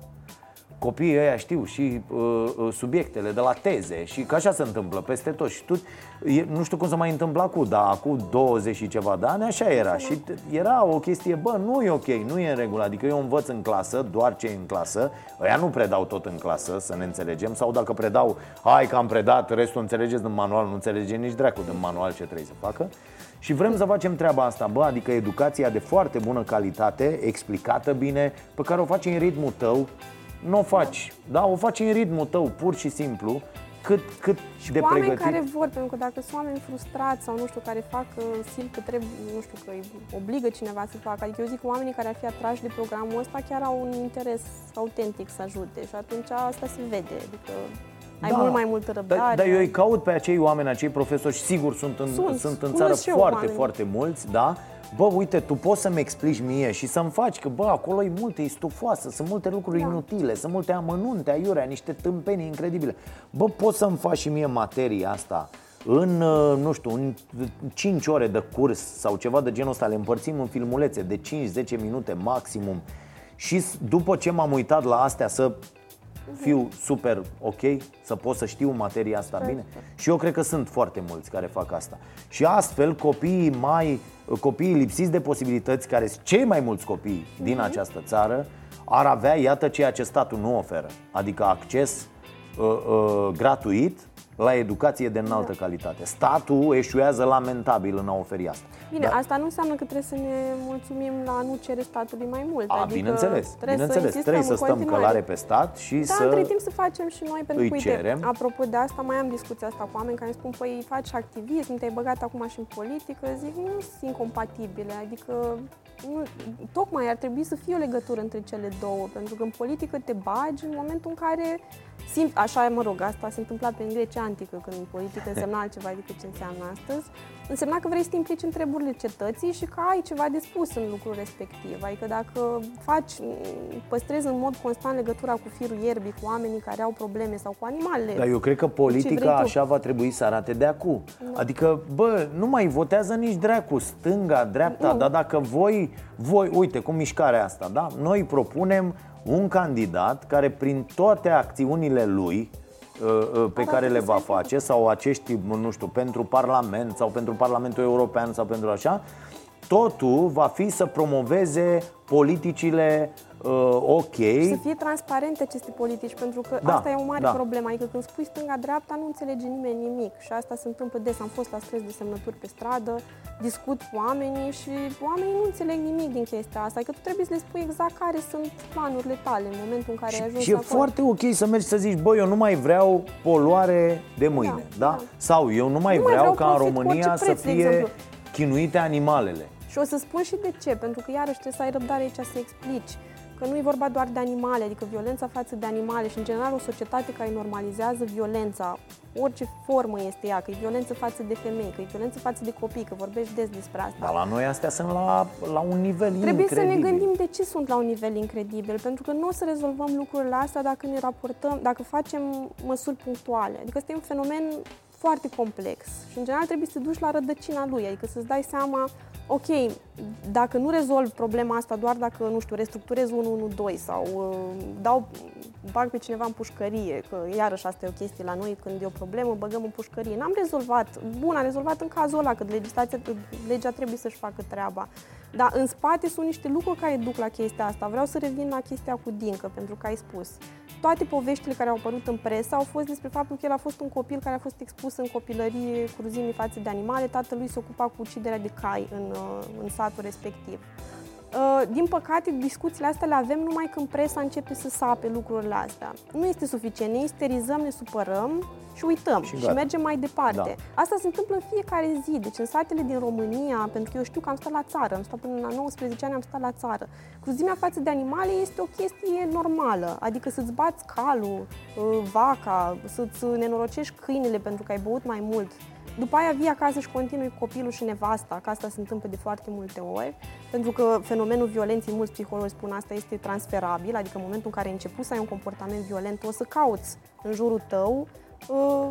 copiii ăia știu și uh, uh, subiectele de la teze și că așa se întâmplă peste tot și tu, e, nu știu cum să mai întâmpla cu, dar acum 20 și ceva de ani așa era și t- era o chestie, bă, nu e ok, nu e în regulă, adică eu învăț în clasă, doar ce e în clasă, ăia nu predau tot în clasă, să ne înțelegem, sau dacă predau, hai că am predat, restul înțelegeți din manual, nu înțelege nici dracu din manual ce trebuie să facă. Și vrem să facem treaba asta, bă, adică educația de foarte bună calitate, explicată bine, pe care o faci în ritmul tău, nu o faci, da? O faci în ritmul tău, pur și simplu, cât, cât Și de cu oameni pregătit. care vor, pentru că dacă sunt oameni frustrați sau nu știu, care fac, uh, simt că trebuie, nu știu, că îi obligă cineva să facă. Adică eu zic că oamenii care ar fi atrași de programul ăsta chiar au un interes autentic să ajute și atunci asta se vede. Adică ai Da. mult mai multă răbdare. Dar, dar eu îi caut pe acei oameni, acei profesori și sigur sunt în, sunt, Sunt, sunt în cunosc țară și eu foarte, oameni. foarte mulți, da? Bă, uite, tu poți să-mi explici mie și să-mi faci că, bă, acolo e multe, e stufoasă, sunt multe lucruri Da. inutile, sunt multe amănunte, aiurea, niște tâmpenii incredibile. Bă, poți să-mi faci și mie materia asta în, uh, nu știu, în 5 ore de curs sau ceva de genul ăsta, le împărțim în filmulețe de 5-10 minute maximum și s- după ce m-am uitat la astea să fiu super ok, să pot să știu materia asta bine. Și eu cred că sunt foarte mulți care fac asta. Și astfel copiii mai copiii lipsiți de posibilități, care sunt cei mai mulți copii din această țară, ar avea, iată, ceea ce statul nu oferă, adică acces uh, uh, gratuit la educație de înaltă calitate. Statul eșuează lamentabil în a oferi asta. Bine, Da. asta nu înseamnă că trebuie să ne mulțumim la a nu cere statului mai mult. A, adică bineînțeles, trebuie bineînțeles, să trebuie să insistăm în stăm continuare. călare pe stat și Da, să... între timp să facem și noi, pentru îi că, uite, cerem. apropo de asta, mai am discuția asta cu oameni care îmi spun, păi, faci activism, te-ai băgat acum și în politică, zic, nu sunt incompatibile, adică, nu, tocmai ar trebui să fie o legătură între cele două, pentru că în politică te bagi în momentul în care Sim, așa, mă rog, asta se întâmpla pe în Grecia antică, când politică însemna altceva decât ce înseamnă astăzi. Însemna că vrei să te implici în treburile cetății și că ai ceva de spus în lucrul respectiv. Adică dacă faci, păstrezi în mod constant legătura cu firul ierbii, cu oamenii care au probleme sau cu animalele. Dar eu cred că politica așa va trebui să arate de acum. Da. Adică, bă, nu mai votează nici dracu, stânga, dreapta, nu. dar dacă voi, voi, uite, cu mișcarea asta, da? Noi propunem un candidat care prin toate acțiunile lui uh, uh, pe care le va face sau acești, nu știu, pentru Parlament sau pentru Parlamentul European sau pentru așa, totul va fi să promoveze politicile uh, ok. Să fie transparente aceste politici, pentru că da, asta e o mare da. problemă. Adică când spui stânga-dreapta, nu înțelege nimeni nimic. Și asta se întâmplă des. Am fost la stres de semnături pe stradă, discut cu oamenii și oamenii nu înțeleg nimic din chestia asta. Adică tu trebuie să le spui exact care sunt planurile tale în momentul în care și, ai ajuns Și e acolo. foarte ok să mergi să zici, băi, eu nu mai vreau poluare de mâine, da? da? da. Sau eu nu mai nu vreau, mai vreau ca în România preț, să fie chinuite animalele. Și o să spun și de ce, pentru că iarăși trebuie să ai răbdare aici să explici că nu e vorba doar de animale, adică violența față de animale și în general o societate care normalizează violența, orice formă este ea, că e violență față de femei, că e violență față de copii, că vorbești des despre asta. Dar la noi astea sunt la, la un nivel Trebuie incredibil. să ne gândim de ce sunt la un nivel incredibil, pentru că nu o să rezolvăm lucrurile astea dacă ne raportăm, dacă facem măsuri punctuale. Adică este un fenomen foarte complex și în general trebuie să te duci la rădăcina lui, adică să-ți dai seama ok, dacă nu rezolv problema asta doar dacă, nu știu, restructurez 112 sau uh, dau, bag pe cineva în pușcărie, că iarăși asta e o chestie la noi, când e o problemă, băgăm în pușcărie. N-am rezolvat, bun, am rezolvat în cazul ăla, că legislația, legea trebuie să-și facă treaba. Dar în spate sunt niște lucruri care duc la chestia asta. Vreau să revin la chestia cu Dincă, pentru că ai spus. Toate poveștile care au apărut în presă au fost despre faptul că el a fost un copil care a fost expus în copilărie cruzimii față de animale. Tatălui se ocupa cu uciderea de cai în, uh, în satul respectiv. Uh, din păcate, discuțiile astea le avem numai când presa începe să sape lucrurile astea. Nu este suficient, ne isterizăm, ne supărăm și uităm și, și mergem mai departe. Da. Asta se întâmplă în fiecare zi. Deci în satele din România, pentru că eu știu că am stat la țară, am stat până la 19 ani, am stat la țară. Cruzimea față de animale este o chestie normală, adică să-ți bați calul, uh, vaca, să-ți nenorocești câinele pentru că ai băut mai mult, după aia vii acasă și continui copilul și nevasta, că asta se întâmplă de foarte multe ori, pentru că fenomenul violenței, mulți psihologi spun asta, este transferabil, adică în momentul în care ai început să ai un comportament violent, o să cauți în jurul tău uh,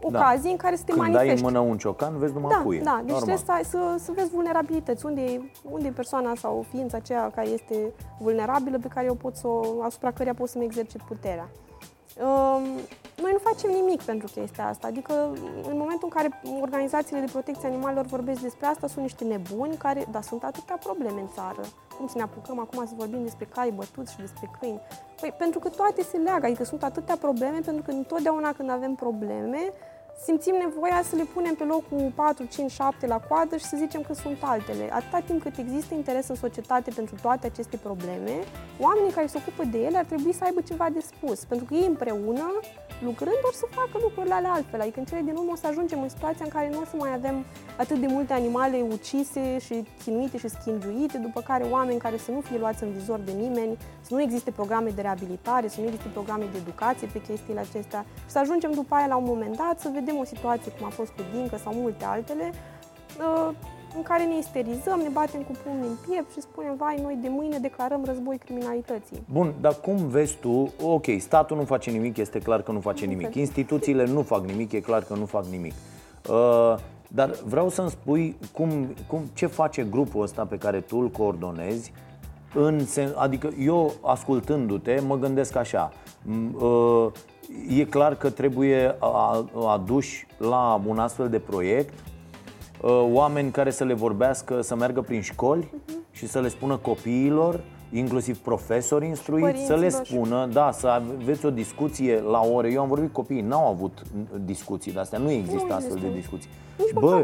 ocazii da. în care să te Când manifesti. dai în mână un ciocan, vezi numai da, cuie. Da, deci Normal. trebuie să, să, să vezi vulnerabilități. Unde e, unde e persoana sau ființa aceea care este vulnerabilă, pe care eu pot să, asupra căreia pot să-mi exercit puterea. Noi nu facem nimic pentru chestia asta, adică în momentul în care organizațiile de protecție animalelor vorbesc despre asta, sunt niște nebuni care, da, sunt atâtea probleme în țară. Cum să ne apucăm acum să vorbim despre cai bătuți și despre câini? Păi pentru că toate se leagă, adică sunt atâtea probleme, pentru că întotdeauna când avem probleme, simțim nevoia să le punem pe locul 4, 5, 7 la coadă și să zicem că sunt altele. Atâta timp cât există interes în societate pentru toate aceste probleme, oamenii care se ocupă de ele ar trebui să aibă ceva de spus, pentru că ei împreună lucrând, or să facă lucrurile alea altfel. Adică în cele din urmă o să ajungem în situația în care nu o să mai avem atât de multe animale ucise și chinuite și schingiuite, după care oameni care să nu fie luați în vizor de nimeni, să nu existe programe de reabilitare, să nu existe programe de educație pe chestiile acestea și să ajungem după aia la un moment dat să vedem o situație cum a fost cu Dincă sau multe altele, uh, în care ne isterizăm, ne batem cu pumnii în piept și spunem, vai, noi de mâine declarăm război criminalității. Bun, dar cum vezi tu, ok, statul nu face nimic, este clar că nu face nimic, instituțiile nu fac nimic, e clar că nu fac nimic. Uh, dar vreau să-mi spui cum, cum, ce face grupul ăsta pe care tu îl coordonezi, în sen, adică eu ascultându-te mă gândesc așa, uh, e clar că trebuie aduși la un astfel de proiect Uh, oameni care să le vorbească, să meargă prin școli uh-huh. și să le spună copiilor, inclusiv profesori instruiți, să le spună, da, să aveți o discuție la ore. Eu am vorbit cu copiii, n-au avut discuții de astea, nu există nu astfel de discuții. Nici Bă,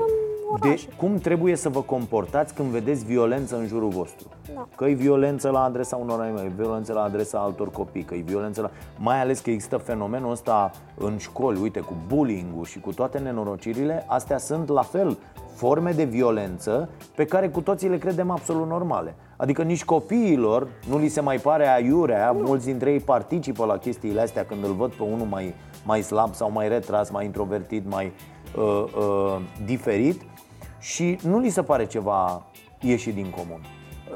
orașe. De cum trebuie să vă comportați când vedeți violență în jurul vostru? Da. Că e violență la adresa unor animale, e violență la adresa altor copii, că e violență la... Mai ales că există fenomenul ăsta în școli, uite, cu bullying-ul și cu toate nenorocirile, astea sunt la fel forme de violență pe care cu toții le credem absolut normale. Adică nici copiilor nu li se mai pare aiurea, mulți dintre ei participă la chestiile astea când îl văd pe unul mai, mai slab sau mai retras, mai introvertit, mai uh, uh, diferit și nu li se pare ceva ieșit din comun.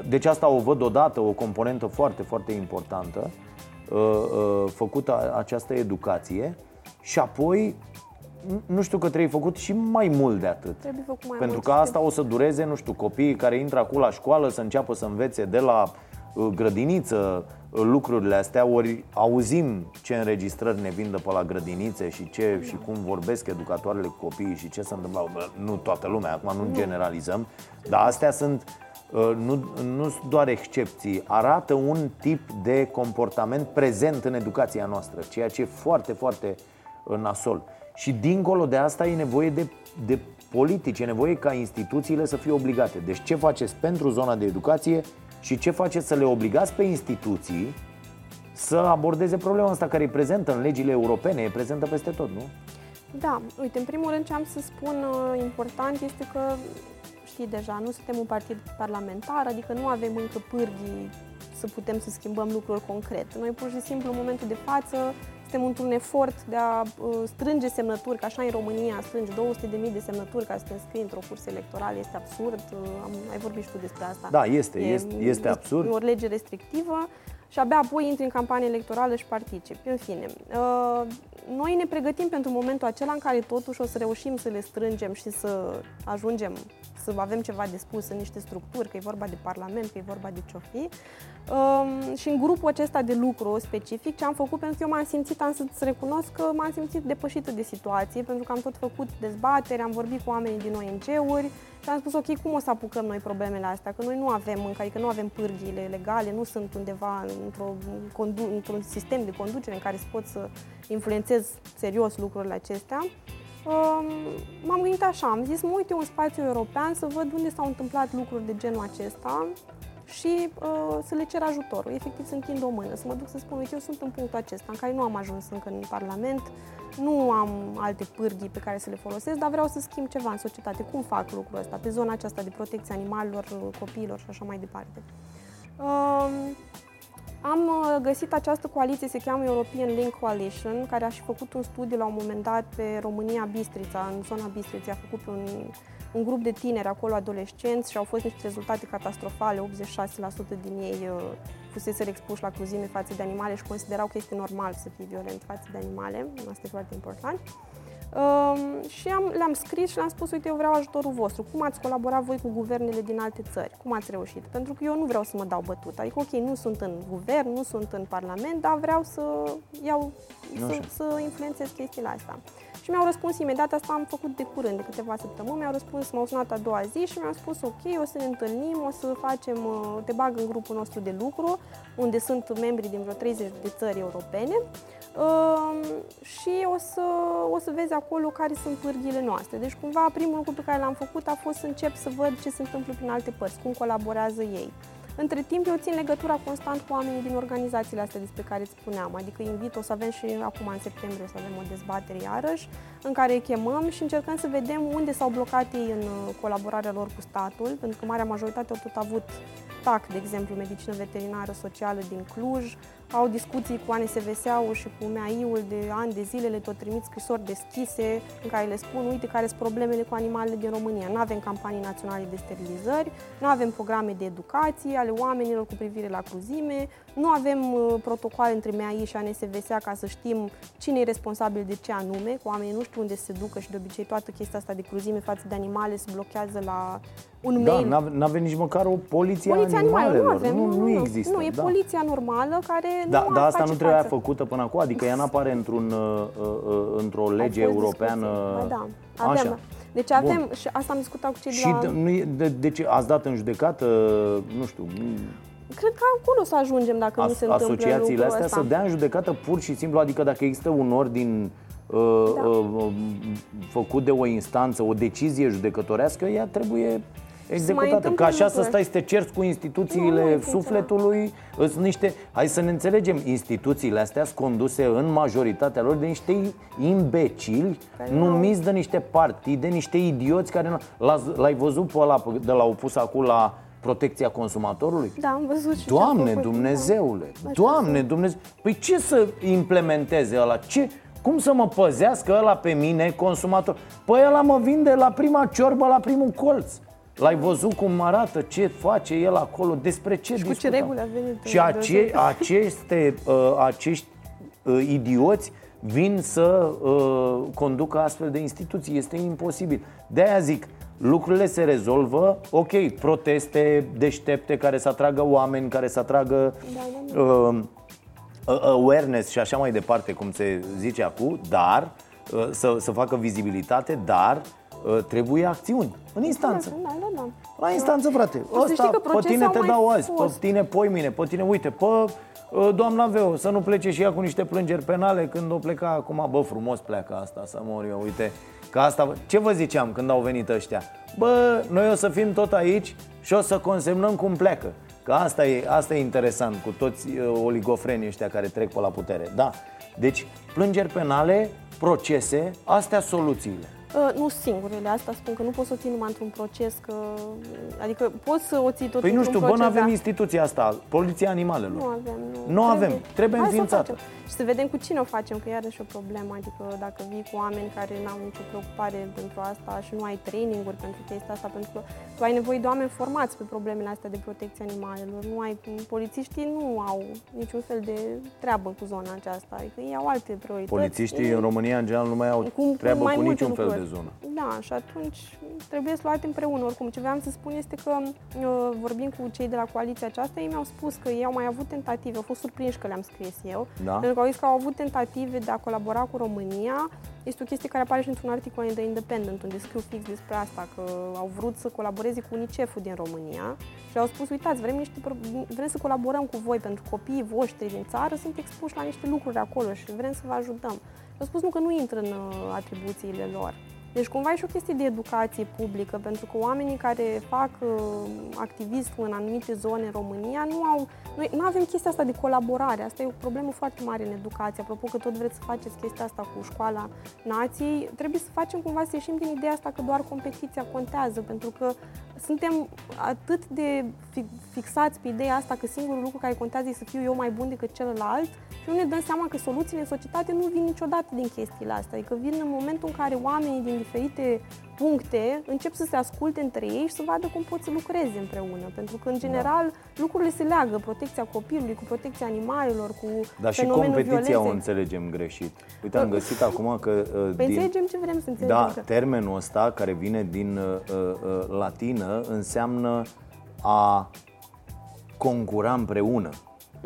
Deci asta o văd odată, o componentă foarte, foarte importantă, uh, uh, făcută această educație și apoi nu știu că trebuie făcut și mai mult de atât. Trebuie făcut mai Pentru mult. că asta o să dureze, nu știu, copiii care intră acum la școală să înceapă să învețe de la uh, grădiniță uh, lucrurile astea, ori auzim ce înregistrări ne vin de pe la grădinițe și ce și cum vorbesc educatoarele cu copiii și ce se întâmplă. Bă, Nu toată lumea, acum nu generalizăm, dar astea sunt uh, nu, nu sunt doar excepții, arată un tip de comportament prezent în educația noastră, ceea ce e foarte, foarte uh, nasol. Și dincolo de asta e nevoie de, de politici, e nevoie ca instituțiile să fie obligate. Deci ce faceți pentru zona de educație și ce faceți să le obligați pe instituții să abordeze problema asta care e prezentă în legile europene, e prezentă peste tot, nu? Da, uite, în primul rând ce am să spun uh, important este că, știi deja, nu suntem un partid parlamentar, adică nu avem încă pârghii să putem să schimbăm lucruri concret. Noi pur și simplu în momentul de față suntem într-un efort de a uh, strânge semnături, că așa în România strânge 200.000 de semnături ca să te înscrii într-o cursă electorală, este absurd, uh, am, ai vorbit și tu despre asta. Da, este, este, este absurd. E o lege restrictivă și abia apoi intri în campanie electorală și participi. În fine, uh, noi ne pregătim pentru momentul acela în care totuși o să reușim să le strângem și să ajungem să avem ceva de spus în niște structuri, că e vorba de parlament, că e vorba de ce fi. Um, și în grupul acesta de lucru specific, ce am făcut, pentru că eu m-am simțit, am să-ți recunosc că m-am simțit depășită de situație, pentru că am tot făcut dezbateri, am vorbit cu oamenii din ONG-uri și am spus, ok, cum o să apucăm noi problemele astea? Că noi nu avem încă, adică nu avem pârghiile legale, nu sunt undeva într-o, condu- într-un sistem de conducere în care să pot să influențez serios lucrurile acestea. Um, m-am gândit așa, am zis, mă uit eu în spațiul european să văd unde s-au întâmplat lucruri de genul acesta și uh, să le cer ajutorul, efectiv să întind o mână, să mă duc să spun, uite, eu sunt în punctul acesta în care nu am ajuns încă în Parlament, nu am alte pârghii pe care să le folosesc, dar vreau să schimb ceva în societate. Cum fac lucrul ăsta pe zona aceasta de protecție animalelor, copiilor și așa mai departe? Uh, am uh, găsit această coaliție, se cheamă European Link Coalition, care a și făcut un studiu la un moment dat pe România Bistrița, în zona Bistriței, a făcut un, un grup de tineri acolo, adolescenți, și au fost niște rezultate catastrofale, 86% din ei uh, fusese expuși la cruzime față de animale și considerau că este normal să fii violent față de animale, asta e foarte important. Um, și am, le-am scris și le-am spus, uite, eu vreau ajutorul vostru. Cum ați colaborat voi cu guvernele din alte țări? Cum ați reușit? Pentru că eu nu vreau să mă dau bătut. Adică, ok, nu sunt în guvern, nu sunt în parlament, dar vreau să iau, să, să influențez chestiile astea. Și mi-au răspuns imediat, asta am făcut de curând, de câteva săptămâni, mi-au răspuns, m-au sunat a doua zi și mi-au spus, ok, o să ne întâlnim, o să facem, uh, te bag în grupul nostru de lucru, unde sunt membri din vreo 30 de țări europene uh, și o să, o să vezi acolo care sunt pârghile noastre. Deci, cumva, primul lucru pe care l-am făcut a fost să încep să văd ce se întâmplă prin alte părți, cum colaborează ei. Între timp, eu țin legătura constant cu oamenii din organizațiile astea despre care îți spuneam, adică invit, o să avem și acum în septembrie, o să avem o dezbatere iarăși, în care îi chemăm și încercăm să vedem unde s-au blocat ei în uh, colaborarea lor cu statul, pentru că marea majoritate au tot avut TAC, de exemplu, medicină veterinară socială din Cluj, au discuții cu ANSVS-ul și cu MEAI-ul de ani de zile, le tot trimit scrisori deschise în care le spun, uite care sunt problemele cu animalele din România. Nu avem campanii naționale de sterilizări, nu avem programe de educație ale oamenilor cu privire la cruzime, nu avem uh, protocoale între MEAI și ANSVS ca să știm cine e responsabil de ce anume, cu oamenii nu știu unde se ducă și de obicei toată chestia asta de cruzime față de animale se blochează la un da, mail. Nu avem nici măcar o poliție Poliția animalelor. nu avem, nu, nu, există. Nu, e da. poliția normală care Da, nu dar ar asta face nu trebuia față. făcută până acum, adică ea n-apare într-un, uh, uh, într-o lege Au fost europeană. discuții. Ba da, avem. Așa. Deci avem, și asta am discutat cu cei Și de la... de, nu e- de, de ce ați dat în judecată, nu știu, Cred că acolo o să ajungem dacă nu as, se întâmplă asociațiile lucrul astea ăsta. să dea în judecată pur și simplu, adică dacă există un ordin da. uh, făcut de o instanță, o decizie judecătorească, ea trebuie executată. Ca așa să stai să te cerți cu instituțiile nu, nu sufletului, sunt niște, hai să ne înțelegem, instituțiile astea sunt conduse în majoritatea lor de niște imbecili numiți de niște partide, niște idioți care l-ai văzut pe ăla de la opus acum la protecția consumatorului? Da, am văzut și Doamne Dumnezeule, Doamne Dumnezeu, păi ce să implementeze ăla? Ce, cum să mă păzească ăla pe mine, consumator? Păi ăla mă vinde la prima ciorbă, la primul colț L-ai văzut cum arată, ce face el acolo, despre ce Și discutăm. cu ce reguli a venit. Și ace, aceste, uh, acești uh, idioți vin să uh, conducă astfel de instituții. Este imposibil. De-aia zic, lucrurile se rezolvă, ok, proteste deștepte care să atragă oameni, care să atragă da, da, da. Uh, awareness și așa mai departe, cum se zice acum, dar uh, să, să facă vizibilitate, dar uh, trebuie acțiuni în instanță. Da, da, da. La instanță, frate. Ăsta, pe tine te dau azi, fost. pe tine poi mine, pe tine, uite, pe uh, doamna Veo, să nu plece și ea cu niște plângeri penale când o pleca acum, bă, frumos pleacă asta, să mor eu, uite, că asta, ce vă ziceam când au venit ăștia? Bă, noi o să fim tot aici și o să consemnăm cum pleacă. Că asta e, asta e interesant cu toți uh, oligofrenii ăștia care trec pe la putere. Da. Deci, plângeri penale, procese, astea soluțiile. Uh, nu singurele, asta spun că nu poți să o ții numai într-un proces, că, adică poți să o ții tot păi într-un nu știu, proces, bă, nu avem da. instituția asta, Poliția Animalelor. Nu avem, nu. Nu trebuie, avem, trebuie înființată. Să și să vedem cu cine o facem, că iarăși o problemă, adică dacă vii cu oameni care n-au nicio preocupare pentru asta și nu ai traininguri pentru chestia asta, pentru că tu ai nevoie de oameni formați pe problemele astea de protecție animalelor. Nu ai, polițiștii nu au niciun fel de treabă cu zona aceasta, adică ei au alte priorități. Polițiștii în România, în general, nu mai au cu, treabă cu, cu niciun lucruri. fel de zonă. Da, și atunci trebuie să luate împreună. Oricum, ce vreau să spun este că uh, vorbim cu cei de la coaliția aceasta, ei mi-au spus că ei au mai avut tentative, au fost surprinși că le-am scris eu, da? pentru că au zis că au avut tentative de a colabora cu România. Este o chestie care apare și într-un articol de Independent, unde scriu fix despre asta, că au vrut să colaboreze cu UNICEF-ul din România și au spus, uitați, vrem, niște, vrem să colaborăm cu voi pentru copiii voștri din țară, sunt expuși la niște lucruri acolo și vrem să vă ajutăm. Și au spus nu că nu intră în uh, atribuțiile lor. Deci cumva e și o chestie de educație publică, pentru că oamenii care fac uh, activism în anumite zone în România nu au, noi nu avem chestia asta de colaborare. Asta e o problemă foarte mare în educație. Apropo că tot vreți să faceți chestia asta cu școala nației, trebuie să facem cumva să ieșim din ideea asta că doar competiția contează, pentru că suntem atât de fixați pe ideea asta că singurul lucru care contează e să fiu eu mai bun decât celălalt și nu ne dăm seama că soluțiile în societate nu vin niciodată din chestiile astea. Adică vin în momentul în care oamenii din diferite puncte încep să se asculte între ei și să vadă cum pot să lucreze împreună. Pentru că, în da. general, da. lucrurile se leagă. Protecția copilului cu protecția animalelor, cu Dar și competiția violențe. o înțelegem greșit. Uite, am găsit acum că... Uh, păi din... înțelegem ce vrem să înțelegem. Da, că... termenul ăsta, care vine din uh, uh, latină, înseamnă a concura împreună.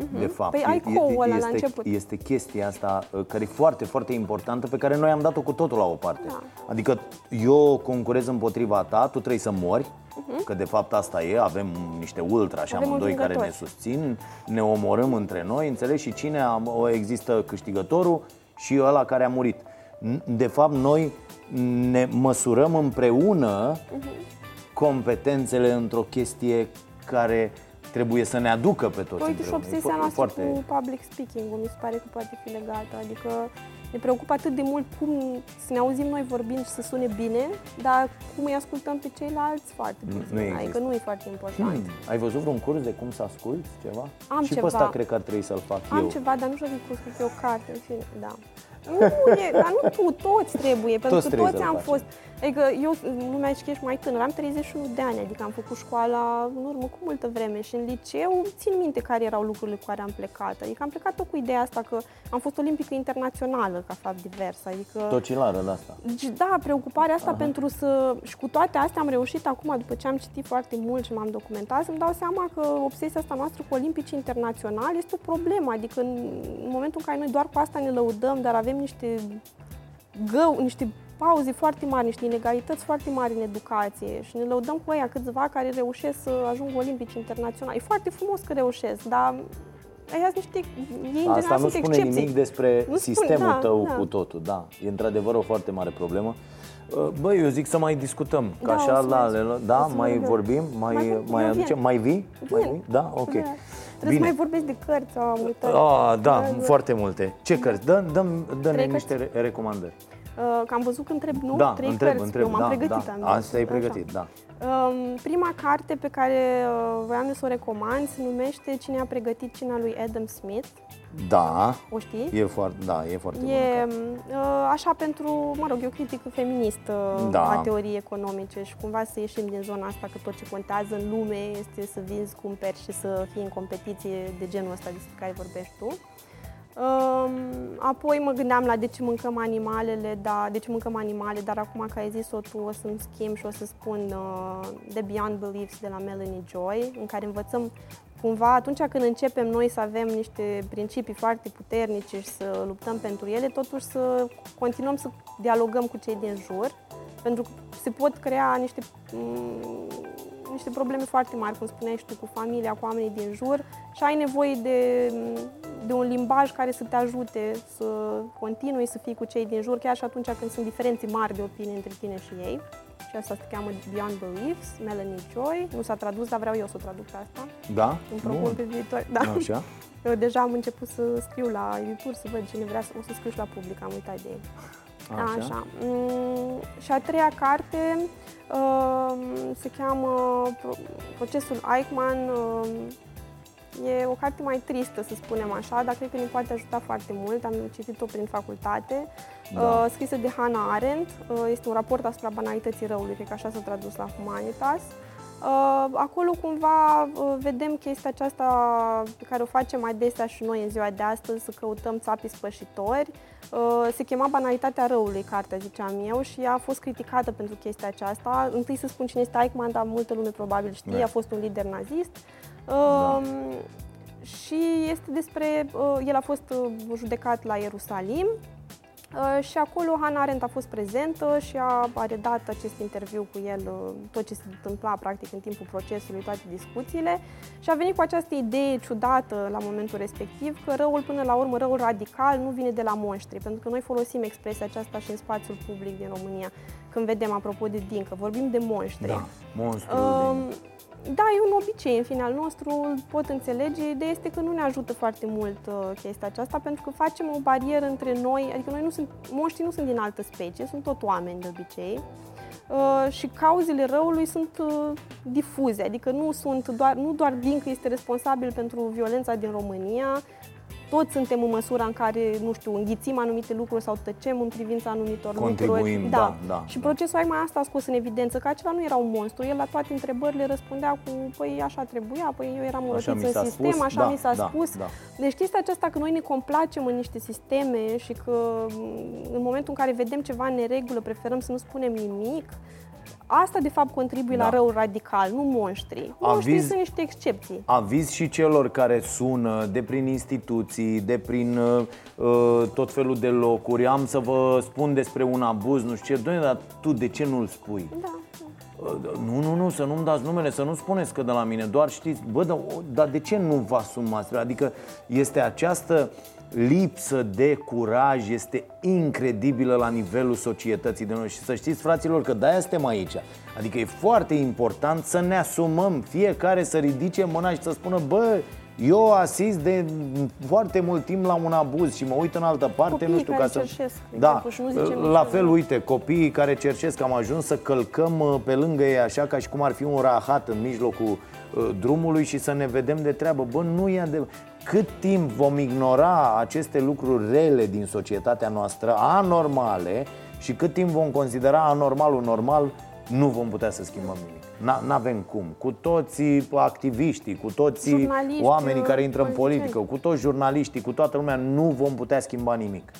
Uh-huh. De fapt, păi ai este, la început. este chestia asta uh, care e foarte, foarte importantă pe care noi am dat-o cu totul la o parte. Da. Adică eu concurez împotriva ta, tu trebuie să mori, uh-huh. că de fapt asta e, avem niște ultra și amândoi care ne susțin, ne omorâm între noi, înțelegi? Și cine am, există câștigătorul și ăla care a murit. De fapt, noi ne măsurăm împreună uh-huh. competențele într-o chestie care trebuie să ne aducă pe toți Uite și obsesia noastră foarte... cu public speaking mi se pare că poate fi legată, adică ne preocupă atât de mult cum să ne auzim noi vorbind și să sune bine, dar cum îi ascultăm pe ceilalți foarte puțin. Nu, nu adică nu e foarte important. Hmm. Ai văzut vreun curs de cum să asculti ceva? Am și ceva. pe ăsta cred că ar trebui să-l fac Am eu. Am ceva, dar nu știu de curs pe o carte, în fine, da. Nu, e, dar nu tu, toți trebuie, pentru toți că toți am fost... Adică eu, lumea zice că ești mai tânăr, am 31 de ani, adică am făcut școala în urmă cu multă vreme și în liceu țin minte care erau lucrurile cu care am plecat. Adică am plecat tot cu ideea asta că am fost olimpică internațională ca fapt divers. Adică, Tocilară de asta. Da, preocuparea asta Aha. pentru să... Și cu toate astea am reușit acum, după ce am citit foarte mult și m-am documentat, să-mi dau seama că obsesia asta noastră cu olimpici internaționali este o problemă. Adică în, în momentul în care noi doar cu asta ne lăudăm, dar avem niște gău, niște pauze foarte mari, niște inegalități foarte mari în educație și ne lăudăm cu ăia câțiva care reușesc să ajungă olimpici internaționali. E foarte frumos că reușesc, dar Aia niște, ei în Asta general nu sunt spune excepții. nimic despre Nu spune- sistemul da, tău da. cu totul, da. E într-adevăr o foarte mare problemă. Uh, Băi, eu zic să mai discutăm, că Da, așa o să la mai- ale, o da, să mai mai- vorbim, mai, Mai- mai eu aducem, vin. mai vii? Mai Vin. vii? Da, ok. Da. Trebuie să mai vorbesc de cărți, am uitat. Ah, da, Da, da. foarte multe. Ce cărți? Dă, dăm, dă-ne Trei niște re- recomandări. Uh, că am văzut că întreb, nu? Da, Trei întreb, cărți. întreb, Eu m-am da, pregătit. da. am Asta zis. ai Așa. pregătit, da. Um, prima carte pe care uh, voiam să o recomand se numește Cine a pregătit cina lui Adam Smith. Da, O știi? e foarte, da, e foarte bună E carte. uh, așa pentru, mă rog, e o critică feministă Da. a teoriei economice și cumva să ieșim din zona asta că tot ce contează în lume este să vinzi, cumperi și să fii în competiție de genul ăsta despre care vorbești tu. Um, apoi mă gândeam la de ce mâncăm animalele, da, de ce mâncăm animale, dar acum că ai zis-o tu o să-mi schimb și o să spun uh, The Beyond Beliefs de la Melanie Joy, în care învățăm cumva atunci când începem noi să avem niște principii foarte puternice și să luptăm pentru ele, totuși să continuăm să dialogăm cu cei din jur, pentru că se pot crea niște, m, niște probleme foarte mari, cum spuneai și tu, cu familia, cu oamenii din jur și ai nevoie de, de un limbaj care să te ajute să continui să fii cu cei din jur, chiar și atunci când sunt diferențe mari de opinie între tine și ei. Și asta se cheamă Beyond Beliefs, Melanie Joy. Nu s-a tradus, dar vreau eu să o traduc pe asta. Da? Îmi propun pe viitor. Da. Așa? Eu deja am început să scriu la editur, să văd cine vrea să o să scriu și la public, am uitat de ei. Așa. Așa. Mm, și a treia carte um, se cheamă Pro- Procesul Eichmann. um, E o carte mai tristă, să spunem așa, dar cred că ne poate ajuta foarte mult. Am citit-o prin facultate, Da. uh, scrisă de Hannah Arendt. Uh, Este un raport asupra banalității răului, cred că așa s-a tradus la Humanitas. Uh, Acolo cumva uh, vedem chestia aceasta pe care o facem adesea și noi în ziua de astăzi, să căutăm țapii spășitori. Uh, Se chema Banalitatea răului, cartea, ziceam eu, și ea a fost criticată pentru chestia aceasta. Întâi să spun cine este Eichmann, dar multă lume probabil știe, Da. a fost un lider nazist. Uh, Și este despre, uh, el a fost uh, judecat la Ierusalim Uh, și acolo Hannah Arendt a fost prezentă și a, a redat acest interviu cu el, uh, tot ce se întâmpla practic în timpul procesului, toate discuțiile și a venit cu această idee ciudată la momentul respectiv că răul până la urmă, răul radical nu vine de la monștri, pentru că noi folosim expresia aceasta și în spațiul public din România, când vedem, apropo de Dincă, vorbim de monștri. Da, monstru. Um, din- da, e un obicei în final nostru, îl pot înțelege. Ideea este că nu ne ajută foarte mult uh, chestia aceasta pentru că facem o barieră între noi, adică noi nu sunt, monștrii nu sunt din altă specie, sunt tot oameni de obicei. Uh, și cauzele răului sunt uh, difuze, adică nu sunt doar, nu doar Dincă este responsabil pentru violența din România, toți suntem în măsura în care, nu știu, înghițim anumite lucruri sau tăcem în privința anumitor Contribuim, lucruri. da, da, Și da. procesul Eichmann asta a scos în evidență că acela nu era un monstru. El la toate întrebările răspundea cu, păi așa trebuia, păi eu eram Așa urătit mi s-a în sistem, spus, așa da, mi s-a da, spus. da. Deci chestia aceasta că noi ne complacem în niște sisteme și că m, în momentul în care vedem ceva în neregulă preferăm să nu spunem nimic, asta de fapt contribuie Da. la răul radical, nu monștrii. Monștrii Aviz- sunt niște excepții. Aviz și celor care sună de prin instituții, de prin uh, uh, tot felul de locuri. Am să vă spun despre un abuz, nu știu ce. Doamne, dar tu de ce nu-l spui? Da. Uh, Nu, nu, nu, să nu-mi dați numele, să nu spuneți că de la mine, doar știți, bă, dar, dar de ce nu vă asumați? Adică este această lipsă de curaj, este incredibilă la nivelul societății de noi și să știți, fraților, că de-aia suntem aici. Adică e foarte important să ne asumăm, fiecare să ridice mâna și să spună, bă, eu asist de foarte mult timp la un abuz și mă uit în altă parte, Copiii nu știu care ca să... cerșesc, de da, exemplu, și nu zicem la niciodată. fel, uite, copiii care cerșesc, am ajuns să călcăm uh, pe lângă ei așa ca și cum ar fi un rahat în mijlocul uh, drumului și să ne vedem de treabă. Bă, nu e de... Cât timp vom ignora aceste lucruri rele din societatea noastră, anormale, și cât timp vom considera anormalul normal, nu vom putea să schimbăm nimic. Nu avem cum. Cu toții activiștii, cu toții Jurnaliști, oamenii care intră în politicieni. politică, cu toți jurnaliștii, cu toată lumea, nu vom putea schimba nimic.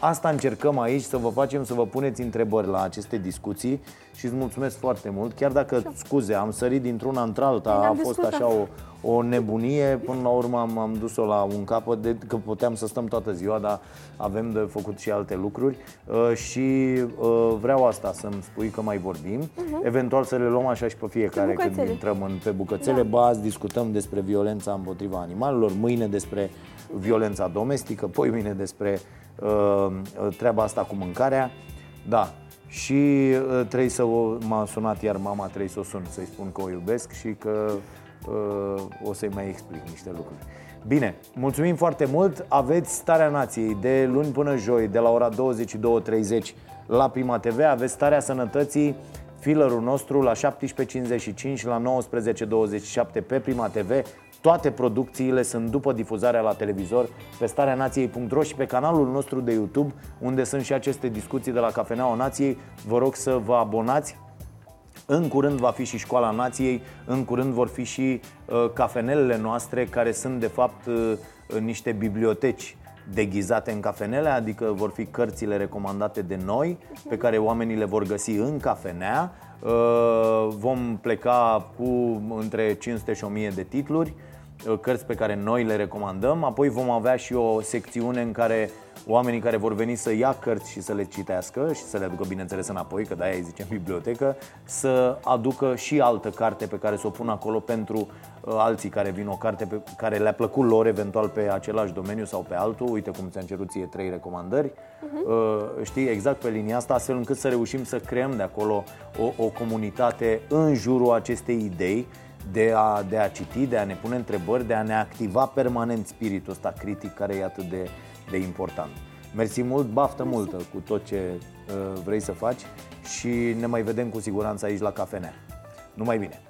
Asta încercăm aici, să vă facem să vă puneți întrebări la aceste discuții și îți mulțumesc foarte mult. Chiar dacă, scuze, am sărit dintr-una într-alta, a fost așa o, o nebunie, până la urmă am, am dus-o la un capăt, de, că puteam să stăm toată ziua, dar avem de făcut și alte lucruri. Uh, și uh, vreau asta, să-mi spui că mai vorbim, uh-huh. eventual să le luăm așa și pe fiecare pe când intrăm în, pe bucățele, da. ba azi discutăm despre violența împotriva animalelor, mâine despre violența domestică, poi mâine despre uh, treaba asta cu mâncarea, da, și uh, trebuie să o, m-a sunat iar mama, trebuie să o sun, să-i spun că o iubesc și că uh, o să-i mai explic niște lucruri. Bine, mulțumim foarte mult. Aveți Starea Nației de luni până joi, de la ora 22.30 la Prima TV. Aveți Starea Sănătății, fillerul nostru la 17.55 la 19.27 pe Prima TV. Toate producțiile sunt după difuzarea la televizor pe starea nației.ro și pe canalul nostru de YouTube, unde sunt și aceste discuții de la Cafeneaua Nației. Vă rog să vă abonați în curând va fi și Școala Nației, în curând vor fi și uh, cafenelele noastre, care sunt de fapt uh, niște biblioteci deghizate în cafenele, adică vor fi cărțile recomandate de noi, pe care oamenii le vor găsi în cafenea. Uh, vom pleca cu între 500 și 1000 de titluri Uh, cărți pe care noi le recomandăm. Apoi vom avea și o secțiune în care oamenii care vor veni să ia cărți și să le citească și să le aducă, bineînțeles, înapoi, că de-aia îi zicem bibliotecă, să aducă și altă carte pe care să o pună acolo pentru uh, alții care vin, o carte pe care le-a plăcut lor, eventual pe același domeniu sau pe altul. Uite cum ți-am cerut ție trei recomandări. Uh-huh. Uh, știi, exact pe linia asta, astfel încât să reușim să creăm de acolo o, o comunitate în jurul acestei idei de a, de a citi, de a ne pune întrebări, de a ne activa permanent spiritul ăsta critic care e atât de, de important. Mersi mult, baftă Mersi. multă cu tot ce uh, vrei să faci și ne mai vedem cu siguranță aici la cafenea. Numai bine!